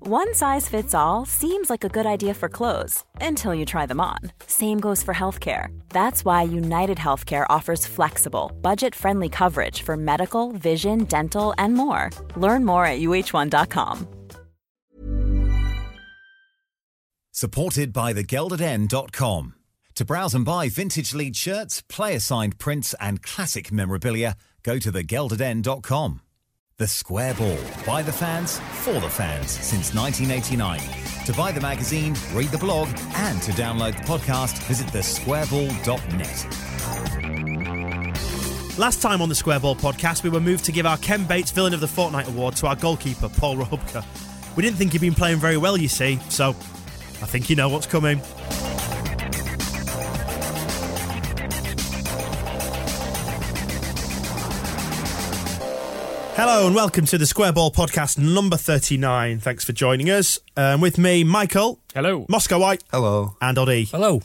One size fits all seems like a good idea for clothes until you try them on. Same goes for healthcare. That's why United Healthcare offers flexible, budget friendly coverage for medical, vision, dental, and more. Learn more at uh1.com. Supported by thegeldeden.com. To browse and buy vintage lead shirts, player signed prints, and classic memorabilia, go to thegeldeden.com. The Square Ball. By the fans, for the fans, since 1989. To buy the magazine, read the blog, and to download the podcast, visit thesquareball.net. Last time on the Square Ball podcast, we were moved to give our Ken Bates Villain of the Fortnight award to our goalkeeper, Paul Rachubka. We didn't think he'd been playing very well, you see, so I think you know what's coming. Hello and welcome to the Square Ball podcast number 39. Thanks for joining us. Um, with me, Michael. Hello. Moscow White. Hello. And Oddie. Hello.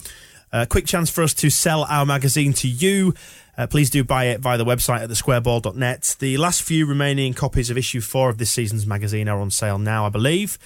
A quick chance for us to sell our magazine to you. Uh, please do buy it via the website at thesquareball.net. The last few remaining copies of issue four of this season's magazine are on sale now, I believe.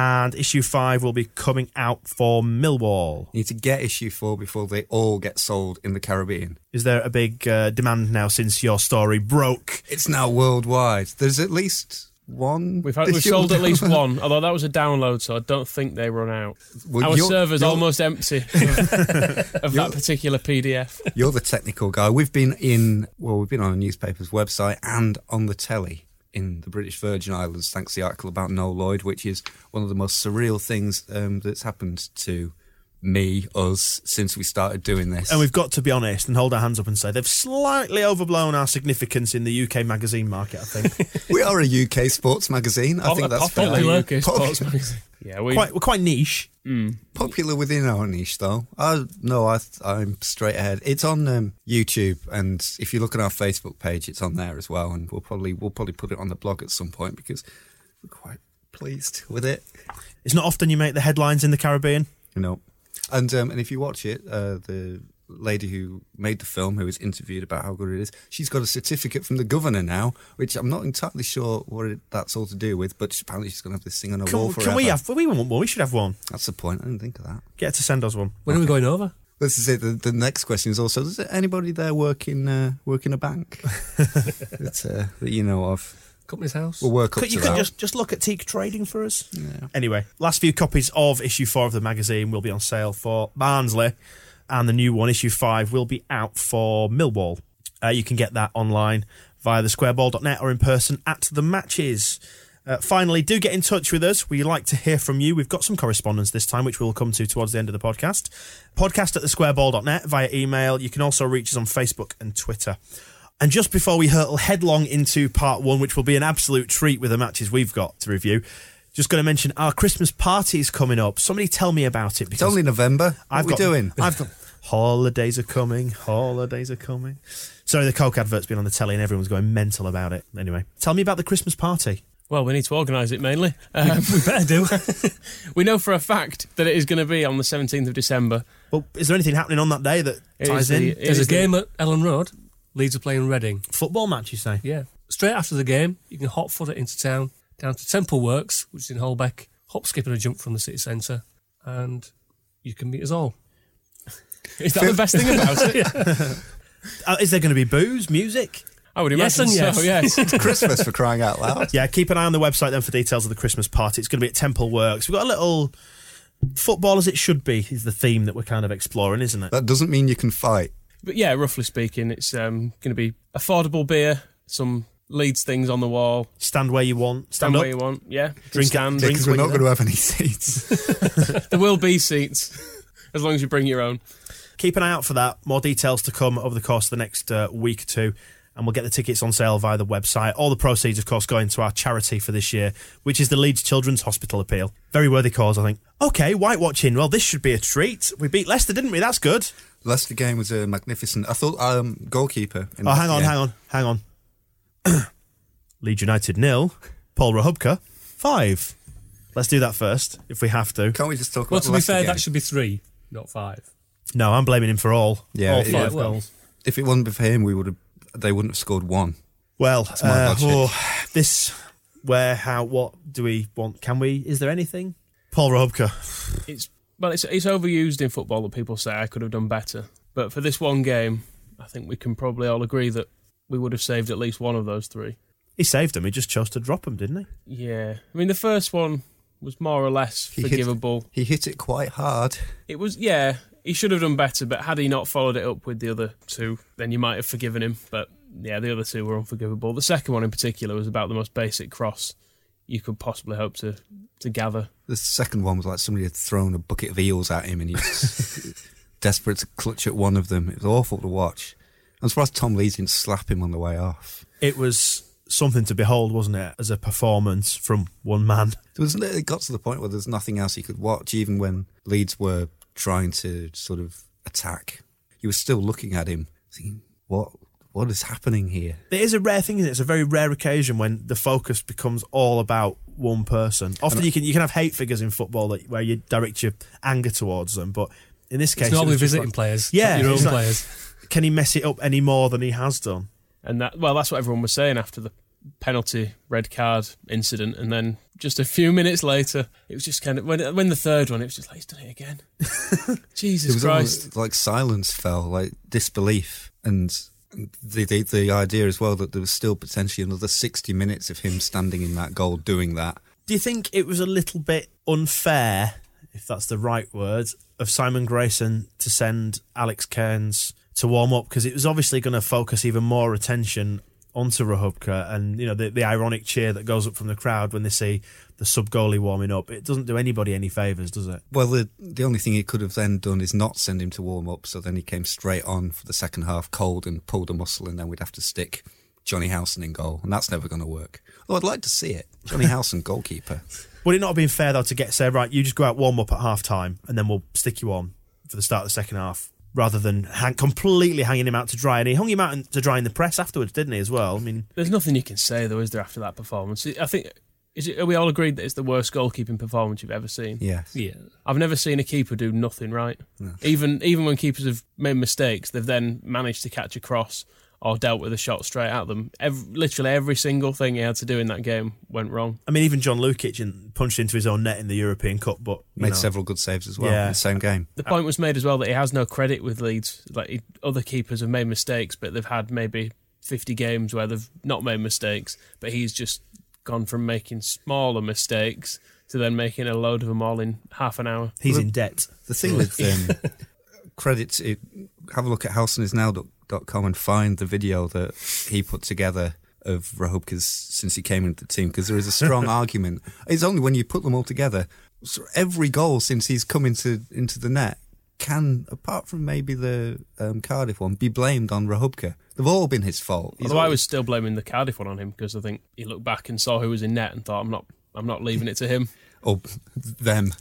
And issue five will be coming out for Millwall. You need to get issue four before they all get sold in the Caribbean. Is there a big uh, demand now since your story broke? It's now worldwide. There's at least one. We've, had, we've sold at least one, although that was a download, so I don't think they run out. Well, Our you're- server's you're- almost empty of, of that particular PDF. You're the technical guy. We've been in. Well, we've been on a newspaper's website and on the telly in the British Virgin Islands, thanks to the article about Noel Lloyd, which is one of the most surreal things um, that's happened to me, us, since we started doing this. And we've got to be honest and hold our hands up and say they've slightly overblown our significance in the UK magazine market, I think. we are a UK sports magazine. I think that's fair. popular UK sports magazine. Yeah, we. quite, we're quite niche. popular within our niche though i no I, i'm straight ahead it's on um, youtube and if you look at our facebook page it's on there as well and we'll probably we'll probably put it on the blog at some point because we're quite pleased with it It's not often you make the headlines in the Caribbean. you know and um, and if you watch it uh, the lady who made the film who was interviewed about how good it is she's got a certificate from the governor now which i'm not entirely sure what it, that's all to do with but apparently she's going to have this thing on her wall Can, forever can we have? We want one. We should have one. that's the point i didn't think of that Get to send us one. when are we going over? This is it. The, the next question is also: Does anybody there work in uh, work in a bank that, uh, that you know of? Company's house? We'll work up Could, to you that. could just just look at Teak Trading for us. Anyway, last few copies of issue four of the magazine will be on sale for Barnsley, and the new one, issue five, will be out for Millwall. Uh, you can get that online via thesquareball.net or in person at the matches. Uh, finally, do get in touch with us. We like to hear from you. We've got some correspondence this time, which we'll come to towards the end of the podcast. Podcast at thesquareball.net via email. You can also reach us on Facebook and Twitter. And just before we hurtle headlong into part one, which will be an absolute treat with the matches we've got to review, just going to mention our Christmas party is coming up. Somebody tell me about it. Because it's only November. What I've are we got, doing? I've got holidays are coming. Holidays are coming. Sorry, the Coke advert's been on the telly and everyone's going mental about it. Anyway, tell me about the Christmas party. Well, we need to organise it mainly. Um, we better do. we know for a fact that it is going to be on the 17th of December. Well, is there anything happening on that day that It ties is the- in? it There's a is the- game at Elland Road. Leeds are playing Reading. Football match, you say? Yeah. Straight after the game, you can hot foot it into town, down to Temple Works, which is in Holbeck, hop, skip, and a jump from the city centre, and you can meet us all. Is that the best thing about it? Uh, is there going to be booze, music? I would Yes imagine and so, yes. yes. Christmas for crying out loud. Yeah, keep an eye on the website then for details of the Christmas party. It's going to be at Temple Works. We've got a little football as it should be is the theme that we're kind of exploring, isn't it? That doesn't mean you can fight. But yeah, roughly speaking, it's um, going to be affordable beer, some Leeds things on the wall, Stand where you want. stand Stand, where you want. Yeah, Drink- stand. drink Because we're not going to have any seats. There will be seats as long as you bring your own. Keep an eye out for that. More details to come over the course of the next uh, week or two. And we'll get the tickets on sale via the website. All the proceeds, of course, going to our charity for this year, which is the Leeds Children's Hospital Appeal. Very worthy cause, I think. Okay, white watching. Well, this should be a treat. We beat Leicester, didn't we? That's good. Leicester game was uh, magnificent. I thought um, goalkeeper. in Oh, that hang on, hang on, hang on. Leeds United nil. Paul Rachubka five. Let's do that first, if we have to. Can't we just talk Well, about to the be fair, game? that should be three, not five. No, I'm blaming him for all. Yeah, all five yeah. goals. If it wasn't for him, we would have. They wouldn't have scored one. Well, my uh, oh, this, where, how, what do we want? Can we? Is there anything? Paul Rachubka. It's well, it's it's overused in football that people say I could have done better. But for this one game, I think we can probably all agree that we would have saved at least one of those three. He saved them. He just chose to drop them, didn't he? Yeah, I mean the first one was more or less He hit- forgivable. He hit it quite hard. It was yeah, he should have done better, but had he not followed it up with the other two, then you might have forgiven him. But yeah, the other two were unforgivable. The second one in particular was about the most basic cross you could possibly hope to to gather. The second one was like somebody had thrown a bucket of eels at him and he was desperate to clutch at one of them. It was awful to watch. I'm surprised Tom Lees didn't slap him on the way off. It was something to behold, wasn't it? As a performance from one man. There was, it got to the point where there's nothing else he could watch, even when Leeds were trying to sort of attack. He was still looking at him, thinking, "What? What is happening here?" It is a rare thing, isn't it? It's a very rare occasion when the focus becomes all about one person. Often you can you can have hate figures in football that, where you direct your anger towards them, but in this case, It's it normally visiting like, players, Yeah, your own like- players. Can he mess it up any more than he has done? And that well, that's what everyone was saying after the penalty red card incident, and then just a few minutes later, it was just kind of when when the third one, it was just like he's done it again. It Jesus was Christ! almost like silence fell, like disbelief, and the, the the idea as well that there was still potentially another 60 minutes of him standing in that goal doing that. Do you think it was a little bit unfair, if that's the right word, of Simon Grayson to send Alex Cairns to warm up because it was obviously going to focus even more attention onto Rachubka and you know the, the ironic cheer that goes up from the crowd when they see the sub goalie warming up. It doesn't do anybody any favours, does it? Well, the the only thing he could have then done is not send him to warm up. So then he came straight on for the second half, cold and pulled a muscle, and then we'd have to stick Jonny Howson in goal, and that's never going to work. Oh, I'd like to see it, Johnny Howson goalkeeper. Would it not have been fair though to get say right, you just go out warm up at half time and then we'll stick you on for the start of the second half rather than hang, completely hanging him out to dry. And he hung him out to dry in the press afterwards, didn't he? As well. I mean, There's nothing you can say though, is there? After that performance, I think is it, are we all agreed that it's the worst goalkeeping performance you've ever seen? Yeah, Yeah. I've never seen a keeper do nothing right. Even even when keepers have made mistakes, they've then managed to catch a cross or dealt with a shot straight at them. Every, literally every single thing he had to do in that game went wrong. I mean, even John Lukic in- punched into his own net in the European Cup, but made know. several good saves as well Yeah. in the same game. The point was made as well that he has no credit with Leeds. Like he, other keepers have made mistakes, but they've had maybe 50 games where they've not made mistakes. But he's just gone from making smaller mistakes to then making a load of them all in half an hour. He's in debt. The thing with um, credits, it, have a look at howsonisnow.com and find the video that he put together of Rachubka's since he came into the team because there is a strong argument. It's only when you put them all together, so every goal since he's come into into the net can, apart from maybe the um, Cardiff one, be blamed on Rachubka. They've all been his fault. He's Although I was still blaming the Cardiff one on him because I think he looked back and saw who was in net and thought, I'm not, I'm not leaving it to him. or them,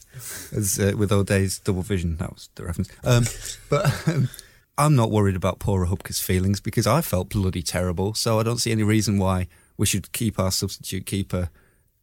as uh, with days double vision. That was the reference. Um, but um, I'm not worried about poor Hupka's feelings because I felt bloody terrible. So I don't see any reason why we should keep our substitute keeper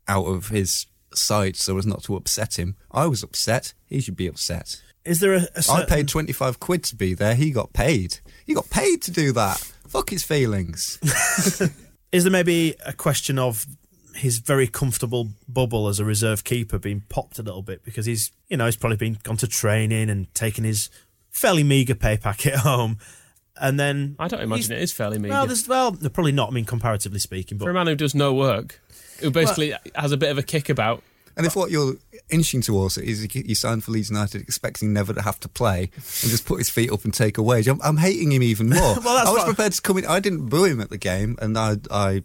out of his sight so as not to upset him. I was upset. He should be upset. Is there a, a I certain- paid 25 quid to be there. He got paid. He got paid to do that. Fuck his feelings. Is there maybe a question of his very comfortable bubble as a reserve keeper being popped a little bit because he's, you know, he's probably been gone to training and taken his fairly meagre pay packet home, and then I don't imagine it is fairly meagre. Well, there's, well, probably not. I mean, comparatively speaking, but For a man who does no work, who basically has a bit of a kick about, And if what you're inching towards it is he signed for Leeds United expecting never to have to play and just put his feet up and take a wage, I'm, I'm hating him even more. Well, that's I was what- prepared to come in. I didn't boo him at the game, and I, I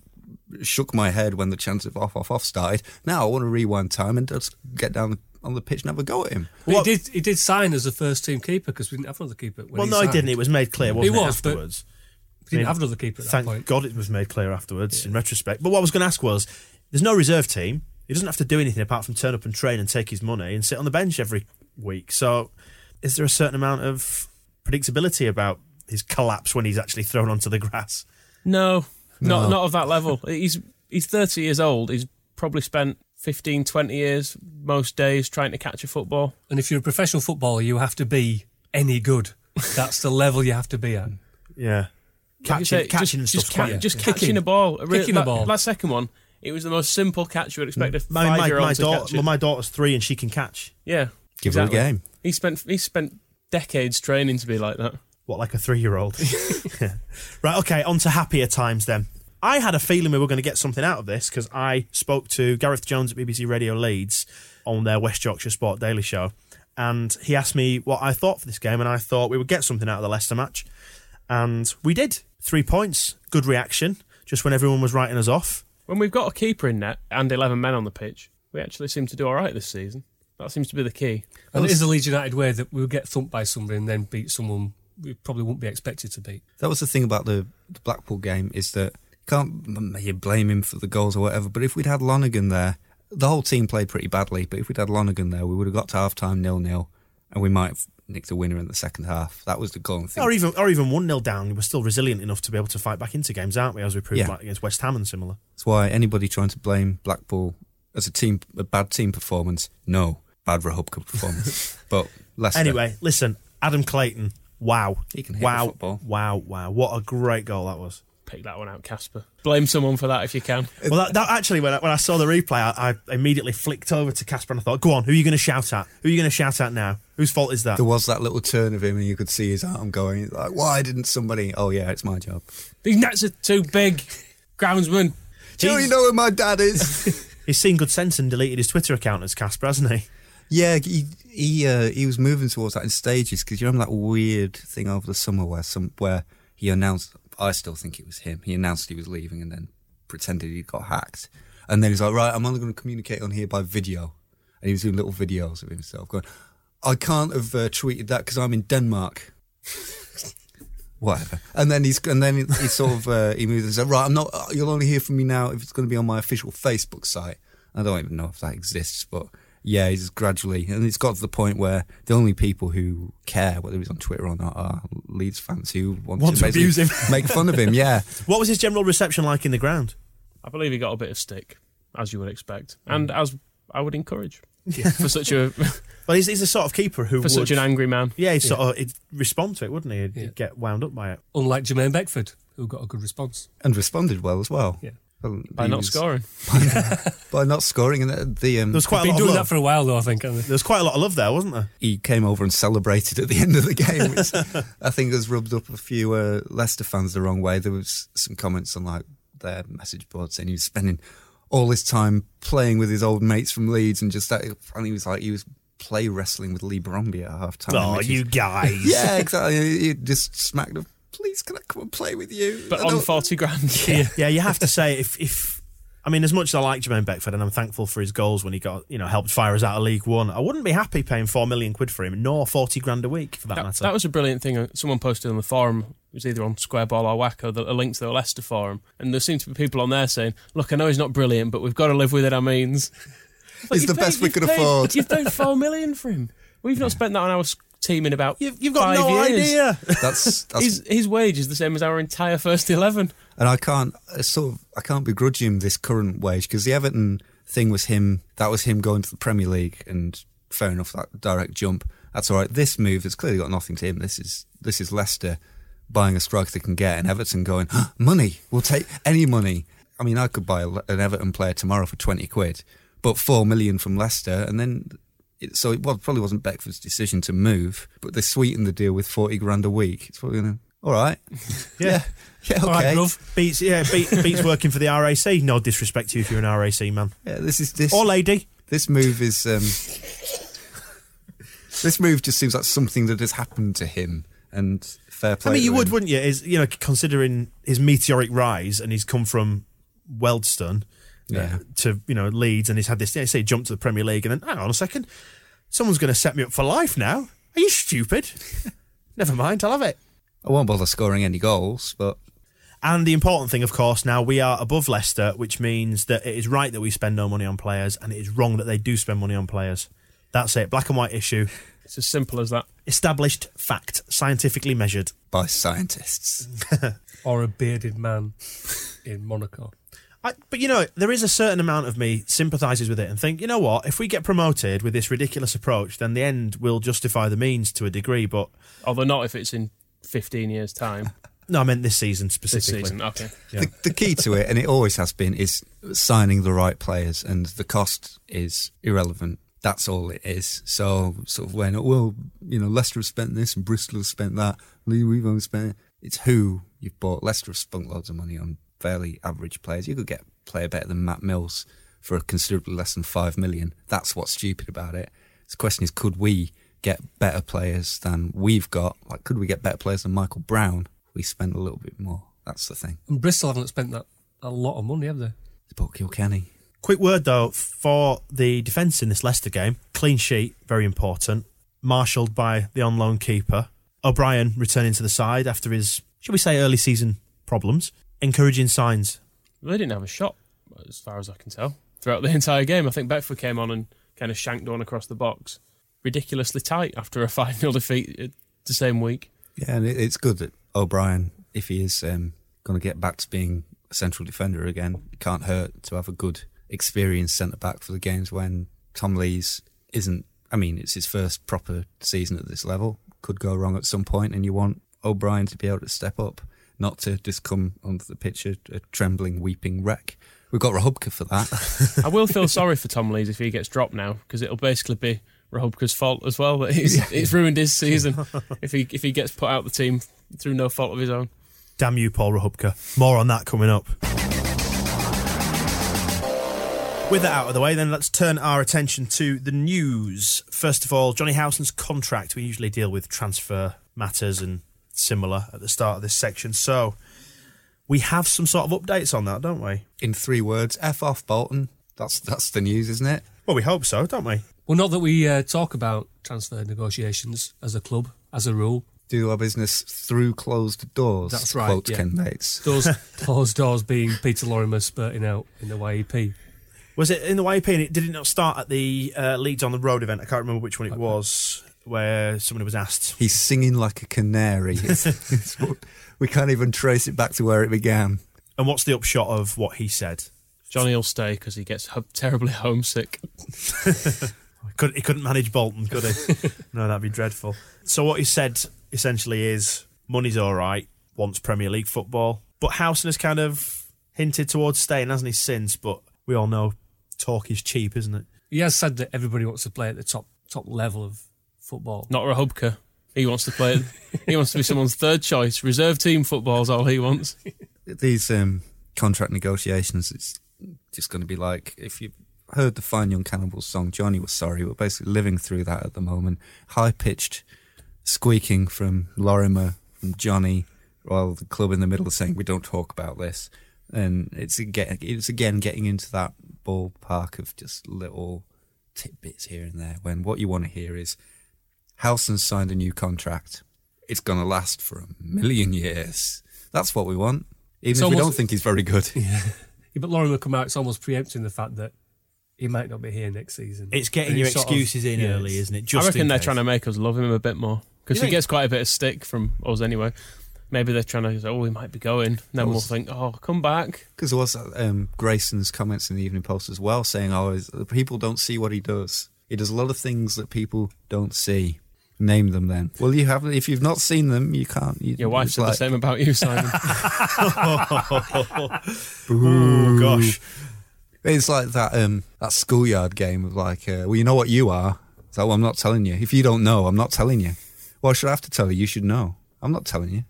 shook my head when the chance of off, off, off started. Now I want to rewind time and just get down on the pitch and have a go at him. But What- he did. He did sign as a first team keeper because we didn't have another keeper. When well, he no, he didn't. It was made clear, wasn't it, was, but- afterwards? We didn't I mean, have another keeper at that Thank point. God it was made clear afterwards in retrospect. But what I was going to ask was there's no reserve team. He doesn't have to do anything apart from turn up and train and take his money and sit on the bench every week. So is there a certain amount of predictability about his collapse when he's actually thrown onto the grass? No, No. not not of that level. He's he's 30 years old. He's probably spent 15, 20 years most days trying to catch a football. And if you're a professional footballer, you have to be any good. That's the level you have to be at. Yeah. Catching, say, catching just, and just, stuff's ca- quite- just Kicking. catching a ball. Really, Kicking a that, ball. That second one, it was the most simple catch you would expect a my, my, five-year-old my, to daughter, catch well, my daughter's three and she can catch. yeah, Give her a game. He spent he spent decades training to be like that. What, like a three year old? right, okay, on to happier times then. I had a feeling we were going to get something out of this because I spoke to Gareth Jones at BBC Radio Leeds on their West Yorkshire Sport Daily Show. And he asked me what I thought for this game, and I thought we would get something out of the Leicester match. And we did. Three points, good reaction, just when everyone was writing us off. When we've got a keeper in net and eleven men on the pitch, we actually seem to do all right this season. That seems to be the key. And it is the Leeds United way that we'll get thumped by somebody and then beat someone we probably wouldn't be expected to beat. That was the thing about the, the Blackpool game is that you can't you blame him for the goals or whatever. But if we'd had Lonergan there, the whole team played pretty badly. But if we'd had Lonergan there, we would have got to half time nil nil, and we might have nicked a winner in the second half. That was the goal. thing. Or even, or even one 0 down, we're still resilient enough to be able to fight back into games, aren't we? As we proved Yeah. like against West Ham and similar. That's why anybody trying to blame Blackpool as a team a bad team performance, no, bad Rachubka performance. but Leicester, Anyway, listen, Adam Clayton. Wow. He can hit wow. the football. Wow, wow. What a great goal that was. Pick that one out, Kasper. Blame someone for that if you can. Well, that, that actually, when I, when I saw the replay, I, I immediately flicked over to Kasper and I thought, go on, who are you going to shout at? Who are you going to shout at now? Whose fault is that? there was that little turn of him, and you could see his arm going. Like, why didn't somebody? Oh yeah, it's my job. These nets are too big. Groundsman. Do you He's- know who my dad is? He's seen good sense and deleted his Twitter account as Kasper, hasn't he? Yeah, he he uh, he was moving towards that in stages because you remember that weird thing over the summer where some where he announced. I still think it was him. He announced he was leaving and then pretended he got hacked, and then he's like, "Right, I'm only going to communicate on here by video," and he was doing little videos of himself going, "I can't have uh, tweeted that because I'm in Denmark." Whatever, and then he's and then he, he sort of uh, he moves and said, "Right, I'm not. You'll only hear from me now if it's going to be on my official Facebook site." I don't even know if that exists, but yeah, he's gradually, and it's got to the point where the only people who care whether he's on Twitter or not are Leeds fans who want, Want to basically abuse him. make fun of him. Yeah, What was his general reception like in the ground? I believe he got a bit of stick, as you would expect, hmm. and as I would encourage for such a Well, he's, he's the sort of keeper who for would, such an angry man. yeah, he'd sort of he'd respond to it, wouldn't he? He'd, Yeah. he'd get wound up by it. Unlike Jermaine Beckford, who got a good response. and responded well as well. Yeah. Well, By not was- scoring. by not scoring, and the, the um, There was quite a Been lot doing of that for a while, though, I think. haven't? There was quite a lot of love there, wasn't there? he came over and celebrated at the end of the game, which I think has rubbed up a few uh, Leicester fans the wrong way. There was some comments on like their message board saying he was spending all his time playing with his old mates from Leeds and just that, and he was like he was play wrestling with Leigh Bromby at half time. Oh, you is- guys! yeah, exactly. He just smacked him. Please, can I come and play with you? But on 40 grand. yeah, yeah, you have to say if if I mean as much as I like Jermaine Beckford and I'm thankful for his goals when he got you know helped fire us out of League One, I wouldn't be happy paying four million quid for him, nor forty grand a week for that, That, matter. that was a brilliant thing. uh, Someone posted on the forum. It was either on Square Ball or WACCOE, the- a link to the Leicester forum, and there seemed to be people on there saying, "Look, I know he's not brilliant, but we've got to live within our means." Like, He's you've the best we could paid- afford. You've paid four million for him. We've not spent that on our s- team in about you've, you've got five no years. idea. That's that's His his wage is the same as our entire first eleven. and I can't I sort of I can't begrudge him this current wage because the Everton thing was him that was him going to the Premier League and fair enough that direct jump that's all right. This move has clearly got nothing to him. This is this is Leicester buying a striker they can get and Everton going money we'll take any money. I mean I could buy an Everton player tomorrow for twenty quid, but four million from Leicester and then. It, so it was, probably wasn't Beckford's decision to move, but they sweetened the deal with forty grand a week. It's probably gonna all right, Yeah. yeah, okay. All right, bruv. Beats yeah, beat, beats working for the RAC. No disrespect to you if you're an RAC man Yeah, this is this or lady. this move is um, this move just seems like something that has happened to him and fair play. I mean, you would, him. wouldn't you? Is you know, considering his meteoric rise and he's come from Wealdstone uh, Yeah. to you know Leeds, and he's had this. They say jump to the Premier League, and then hang on a second, someone's going to set me up for life now. Are you stupid? Never mind, I'll have it. I won't bother scoring any goals, but And the important thing, of course, now we are above Leicester, which means that it is right that we spend no money on players, and it is wrong that they do spend money on players. That's it. Black and white issue. It's as simple as that. Established fact, scientifically measured. by scientists. Or a bearded man in Monaco. I, but you know, there is a certain amount of me sympathises with it and think, you know what? If we get promoted with this ridiculous approach, then the end will justify the means to a degree. But Although not if it's in 15 years' time. no, I meant this season this specifically. season. Okay. Yeah. The, the key to it, and it always has been, is signing the right players, and the cost is irrelevant. That's all it is. So, sort of when, well, you know, Leicester have spent this and Bristol have spent that, Lee, we've only spent. It's who you've bought. Leicester have spent loads of money on fairly average players. You could get a player better than Matt Mills for a considerably less than five million. That's what's stupid about it. The question is, could we get better players than we've got? Like, could we get better players than Michael Brown? We spend a little bit more. That's the thing. And Bristol haven't spent that a lot of money, have they? It's about Kilkenny. Quick word though for the defence in this Leicester game. Clean sheet, very important. Marshalled by the on loan keeper. O'Brien returning to the side after his, shall we say, early season problems. Encouraging signs. They didn't have a shot, as far as I can tell, throughout the entire game. I think Beckford came on and kind of shanked one across the box. Ridiculously tight after a 5 0 defeat the same week. Yeah, and it's good that O'Brien, if he is um, going to get back to being a central defender again, it can't hurt to have a good, experienced centre back for the games when Tom Lees isn't. I mean, it's his first proper season at this level. Could go wrong at some point, and you want O'Brien to be able to step up, not to just come onto the pitch a, a trembling, weeping wreck. We've got Rachubka for that. I will feel sorry for Tom Lees if he gets dropped now, because it'll basically be Rachubka's fault as well that he's, he's ruined his season if he if he gets put out the team through no fault of his own. Damn you, Paul Rachubka. More on that coming up. With that out of the way, then let's turn our attention to the news. First of all, Jonny Howson's contract. We usually deal with transfer matters and similar at the start of this section. So we have some sort of updates on that, don't we? In three words, F off Bolton. That's that's the news, isn't it? Well, we hope so, don't we? Well, not that we uh, talk about transfer negotiations as a club, as a rule. Do our business through closed doors. That's right, Quote yeah. Ken Bates. Those closed doors being Peter Lorimer spurting out in the YEP. Was it in the YP? And it did it not start at the uh, Leeds on the Road event? I can't remember which one it was. Where somebody was asked. He's singing like a canary. It's- it's what- we can't even trace it back to where it began. And what's the upshot of what he said? Johnny will stay because he gets ho- terribly homesick. Could, he couldn't manage Bolton, could he? no, that'd be dreadful. So what he said essentially is money's all right, wants Premier League football. But Howson has kind of hinted towards staying, hasn't he, since? But we all know talk is cheap, isn't it? He has said that everybody wants to play at the top top level of football. Not Rachubka. He wants to play. he wants to be someone's third choice. Reserve team football's all he wants. These um, contract negotiations, it's just going to be like if you heard the Fine Young Cannibals song, Johnny was sorry. We're basically living through that at the moment. High pitched squeaking from Lorimer, from Johnny, while the club in the middle is saying, we don't talk about this. And it's again, it's again getting into that ballpark of just little tidbits here and there when what you want to hear is Howson's signed a new contract. It's going to last for a million years. That's what we want. Even It's if we don't think he's very good. Yeah, but Lauren will come out. It's almost preempting the fact that he might not be here next season. It's getting And your it's sort of- excuses in yeah, early, isn't it? I reckon they're case. trying to make us love him a bit more because he think? gets quite a bit of stick from us anyway. Maybe they're trying to say, "Oh, he might be going." Then we'll think, "Oh, come back." Because there was um, Grayson's comments in the Evening Post as well, saying, "Oh, is- people don't see what he does. He does a lot of things that people don't see. Name them, then. Well, you haven't. If you've not seen them, you can't. You, Your wife it's said the same about you, Simon. Oh, gosh. It's like that um, that schoolyard game of like, uh, well, you know what you are. So well, I'm not telling you. If you don't know, I'm not telling you. Why should I have to tell you? You should know. I'm not telling you.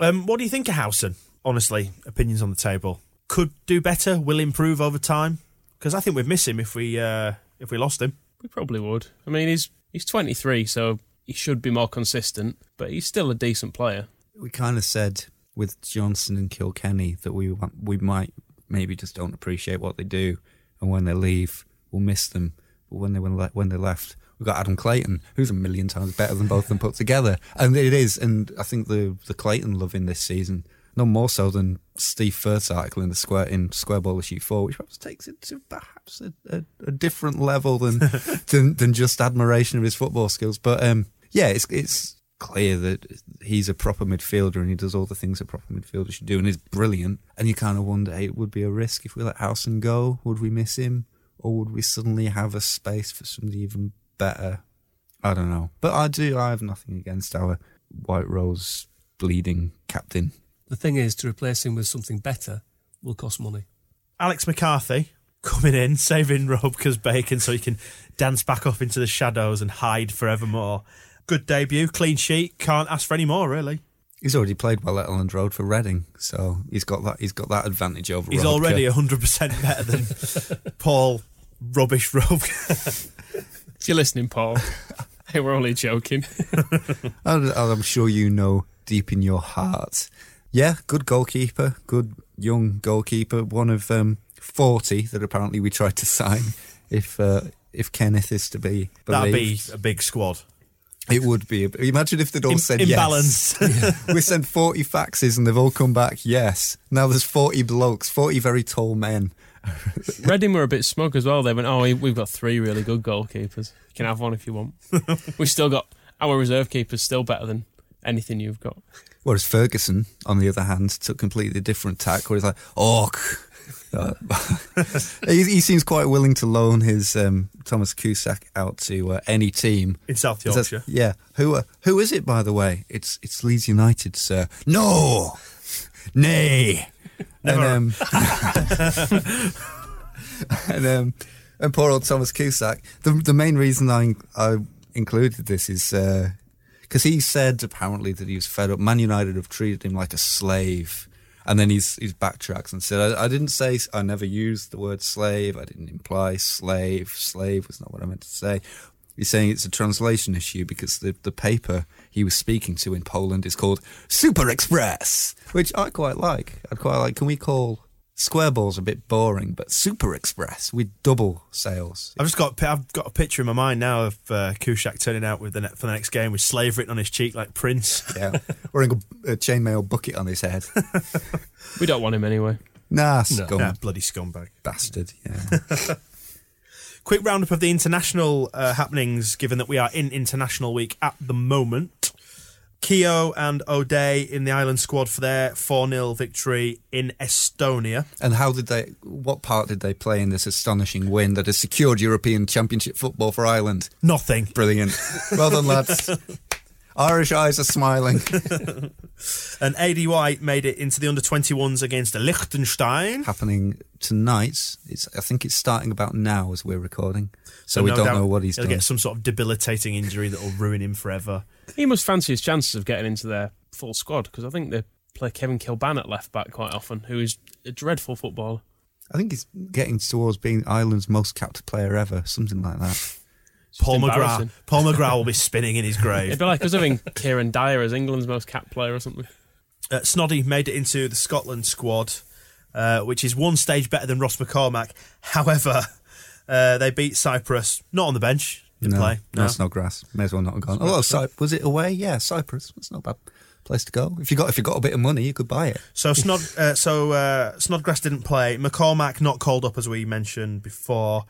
Um, what do you think of Howson? Honestly, opinions on the table. Could do better. Will improve over time. Because I think we'd miss him if we uh, if we lost him. we probably would. I mean, he's he's 23, so he should be more consistent, but he's still a decent player. We kind of said with Johnson and Kilkenny that we we might maybe just don't appreciate what they do, and when they leave, we'll miss them. But when they when, they left, we got Adam Clayton, who's a million times better than both of them put together, and it is. And I think the the Clayton love in this season no more so than Steve Firth's article in the square in Square Ball issue four, which perhaps takes it to perhaps a, a, a different level than, than than just admiration of his football skills. But um, yeah, it's it's clear that he's a proper midfielder and he does all the things a proper midfielder should do and is brilliant. And you kind of wonder, hey, it would be a risk if we let Howson go. Would we miss him, or would we suddenly have a space for somebody even better? I don't know, but I do. I have nothing against our White Rose bleeding captain. The thing is, to replace him with something better will cost money. Alex McCarthy coming in, saving Robka's bacon so he can dance back off into the shadows and hide forevermore. Good debut, clean sheet. Can't ask for any more, really. He's already played well at Elland Road for Reading, so he's got that. He's got that advantage over. He's Robka. already 100% better than Paul Rubbish Robka. If you're listening, Paul, hey, we're only joking. And I'm sure you know deep in your heart. Yeah, good goalkeeper, good young goalkeeper. One of um, 40 that apparently we tried to sign. If uh, if Kenneth is to be That'd be a big squad. It would be. Imagine if they'd all Im- said imbalance. yes. we sent 40 faxes and they've all come back yes. Now there's 40 blokes, 40 very tall men. Reading were a bit smug as well. They went, "Oh, we- we've got three really good goalkeepers. You can have one if you want." We've still got our reserve keepers still better than anything you've got. Whereas Ferguson, on the other hand, took completely different tack where he's like, oh, uh, he, he seems quite willing to loan his um, Thomas Kuszczak out to uh, any team. In South Yorkshire. yeah. Who uh, who is it, by the way? It's it's Leeds United, sir. No, nay. Never. And, um, and, um, and poor old Thomas Kuszczak. The the main reason I I included this is because he said apparently that he was fed up. Man United have treated him like a slave. And then he's he's backtracks and said, I, I didn't say, I never used the word slave. I didn't imply slave. Slave was not what I meant to say. He's saying it's a translation issue because the, the paper he was speaking to in Poland is called Super Express, which I quite like. I'd quite like. Can we call Square Balls a bit boring, but Super Express with double sales? I've just got I've got a picture in my mind now of uh, Kuszczak turning out with the ne- for the next game with slave written on his cheek like Prince. Yeah, wearing a, a chainmail bucket on his head. We don't want him anyway. Nah, scum yeah, bloody scumbag. bastard. Yeah. Quick roundup of the international uh, happenings, given that we are in international week at the moment. Keogh and O'Dea in the Island squad for their 4 0 victory in Estonia. And how did they? What part did they play in this astonishing win that has secured European Championship football for Ireland? Nothing. Brilliant. Well done, lads. Irish eyes are smiling. And Aidy White made it into the under 21s against Liechtenstein. Happening tonight. It's. I think it's starting about now as we're recording. So, we no don't know what he's he'll done. get some sort of debilitating injury that will ruin him forever. He must fancy his chances of getting into their full squad because I think they play Kevin Kilbane at left back quite often, who is a dreadful footballer. I think he's getting towards being Ireland's most capped player ever, something like that. Paul McGrath. Paul McGrath will be spinning in his grave. It'd be like us having Kieran Dyer as England's most capped player or something. Uh, Snoddy made it into the Scotland squad, uh, which is one stage better than Ross McCormack. However, uh, they beat Cyprus, not on the bench, didn't no, play. no, it's not grass. May as well not have gone. Oh, Cy- was it away? Yeah, Cyprus. It's not a bad place to go. If you got if you got a bit of money, you could buy it. So Snod, uh, so uh, Snodgrass didn't play. McCormack not called up as we mentioned before,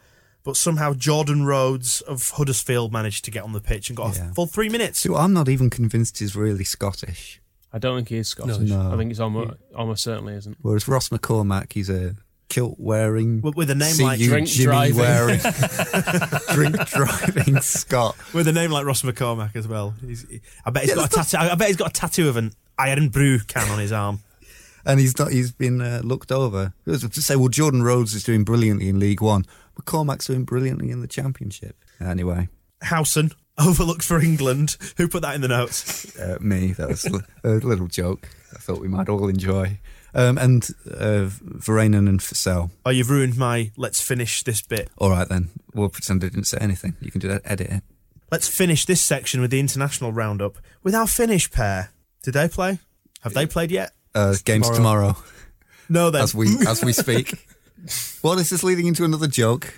but somehow Jordan Rhodes of Huddersfield managed to get on the pitch and got Yeah. a full three minutes. So I'm not even convinced he's really Scottish. I don't think he is Scottish. No. I think he's almost, almost certainly isn't. Whereas Ross McCormack, he's a kilt wearing, With- a name like Drink Jimmy driving. wearing, drink driving Scot. with a name like Ross McCormack as well. He's, he- I bet he's Yeah, got a tattoo. I bet he's got a tattoo of an Irn-Bru can on his arm. And he's not. He's been uh, looked over. To say, well, Jordan Rhodes is doing brilliantly in League One. McCormack's doing brilliantly in the Championship. Anyway, Howson overlooked for England. Who put that in the notes? uh, me. That was a little joke. I thought we might all enjoy. Um, and uh, Väyrynen and Forssell. Oh, you've ruined my. Let's finish this bit. All right then. We'll pretend I didn't say anything. You can do that. Edit it. Let's finish this section with the international roundup with our Finnish pair. Did they play? Have they played yet? Uh, games tomorrow, No, then. as we as we speak. What is this is leading into another joke?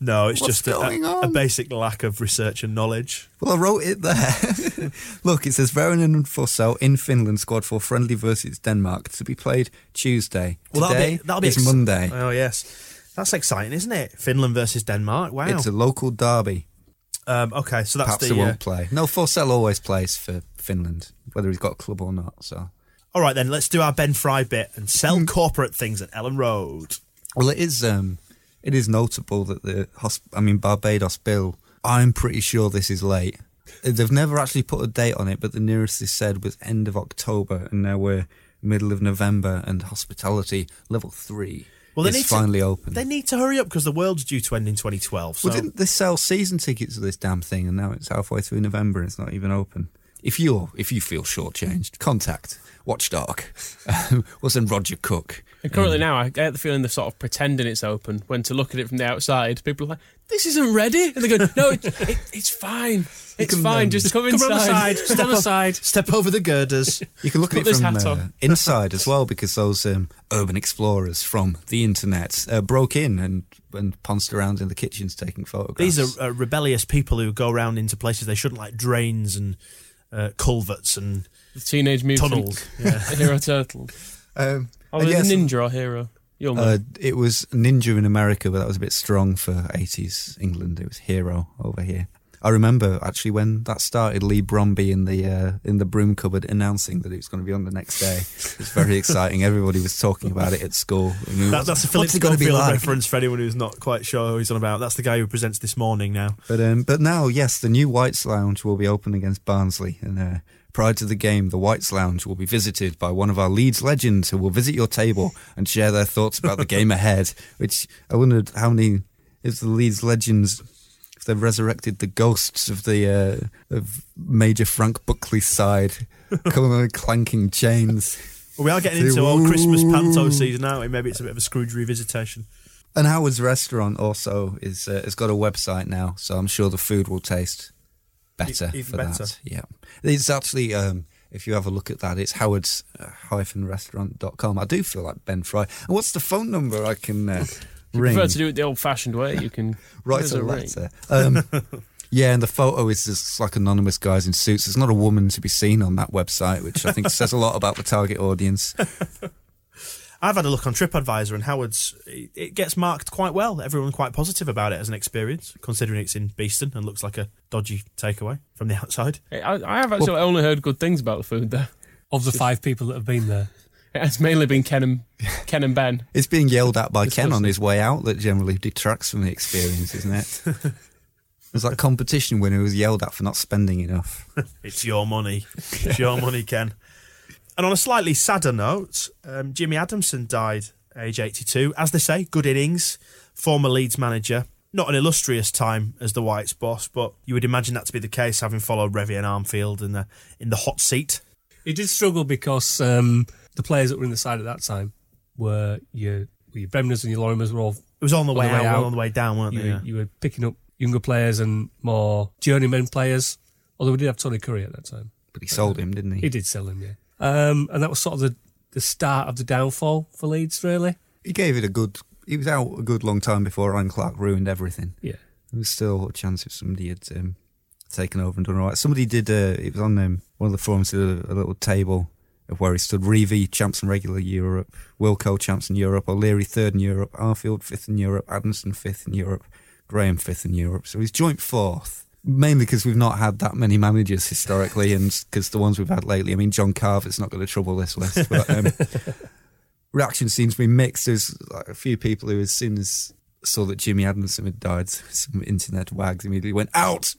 No, it's What's just a, going a, a on? basic lack of research and knowledge. Well, I wrote it there. Look, it says Väyrynen and Forssell in Finland squad for friendly versus Denmark to be played Tuesday. Well, Today that'll be, that'll be is ex- Monday. Oh yes, that's exciting, isn't it? Finland versus Denmark. Wow. It's a local derby. um, okay, so that's Perhaps the. they uh, won't play. No, Forssell always plays for Finland, whether he's got a club or not. So, all right, then let's do our Ben Fry bit and sell Hmm. corporate things at Elland Road. Well, it is. Um, it is notable that the hosp- I mean Barbados bill. I'm pretty sure this is late. They've never actually put a date on it, but the nearest they said was end of October, and now we're middle of November, and hospitality level three Well, they is need finally to, open. They need to hurry up because the world's due to end in 2012. So Well, didn't they sell season tickets to this damn thing, and now it's halfway through November and it's not even open? If you're if you feel shortchanged, contact Watchdog. We'll send Roger Cook. And currently now, I get the feeling they're sort of pretending it's open. When to look at it from the outside, people are like, "This isn't ready," and they go, "No, it, it, it's fine. It's can, fine. um, just come come inside." on the side, Stand on step over the girders. You can look Put at it this from hat uh, inside as well because those um, urban explorers from the internet uh, broke in and and pounced around in the kitchens taking photographs. These are uh, rebellious people who go around into places they shouldn't, like drains and uh, culverts and The Teenage Mutant tunnels. Yeah. Hero Turtle. um, Oh, and there's yes, Ninja or Hero. You'll know. Uh, it was Ninja in America, but that was a bit strong for 80s England. It was Hero over here. I remember actually when that started, Lee Bromby in the uh, in the broom cupboard announcing that it was going to be on the next day. It was very exciting. Everybody was talking about it at school. I mean, That, that's a Phillip what's it going to be Schofield like? reference for anyone who's not quite sure who he's on about. That's the guy who presents this morning now. But um, but now, yes, the new Whites Lounge will be open against Barnsley, and uh, prior to the game, the Whites Lounge will be visited by one of our Leeds legends who will visit your table and share their thoughts about the game ahead. Which I wondered how many is the Leeds legends. If they've resurrected the ghosts of the uh, of Major Frank Buckley's side, coming with clanking chains. Well, we are getting into all Christmas panto season now. Maybe it's a bit of a Scrooge revisitation. And Howard's Restaurant also is uh, has got a website now, so I'm sure the food will taste better E- even for better. that. Yeah, it's actually um, if you have a look at that, it's Howard's uh, restaurant.com. I do feel like Ben Fry. And what's the phone number I can uh, ring? prefer to do it the old-fashioned way. You can Write us a letter. Um, yeah, and the photo is just like anonymous guys in suits. There's not a woman to be seen on that website, which I think says a lot about the target audience. I've had a look on TripAdvisor and Howard's. It it gets marked quite well. Everyone quite positive about it as an experience, considering it's in Beeston and looks like a dodgy takeaway from the outside. I, I have actually only heard good things about the food there. Of the five people that have been there. It's mainly been Ken and Ken and Ben. It's being yelled at by Ken on his way out that generally detracts from the experience, isn't it? There's that competition winner who was yelled at for not spending enough. It's your money. It's your money, Ken. And on a slightly sadder note, um, Jimmy Adamson died age 82. As they say, good innings. Former Leeds manager. Not an illustrious time as the Whites boss, but you would imagine that to be the case, having followed Revie and Armfield in the in the hot seat. He did struggle because um, the players that were in the side at that time were your, your Bremners and your Lorimers were all It was on the On way the way out, out. on the way down, weren't you, they? were, Yeah. you were picking up younger players and more journeyman players. Although we did have Tony Currie at that time. But he sold him, didn't he? He did sell him, yeah. Um, and that was sort of the, the start of the downfall for Leeds, really. He gave it a good. He was out a good long time before Allan Clarke ruined everything. Yeah. There was still a chance if somebody had um, taken over and done all right. Somebody did. Uh, it was on um, one of the forums. Did a, a little table of where he stood. Revie champs in regular Europe, Wilko champs in Europe, O'Leary third in Europe, Armfield fifth in Europe, Adamson fifth in Europe, Graham fifth in Europe. So he's joint fourth. Mainly because we've not had that many managers historically, and because the ones we've had lately. I mean, John Carver's not going to trouble this list, but um, reaction seems to be mixed. There's like a few people who, as soon as saw that Jimmy Adamson had died, some internet wags immediately went out.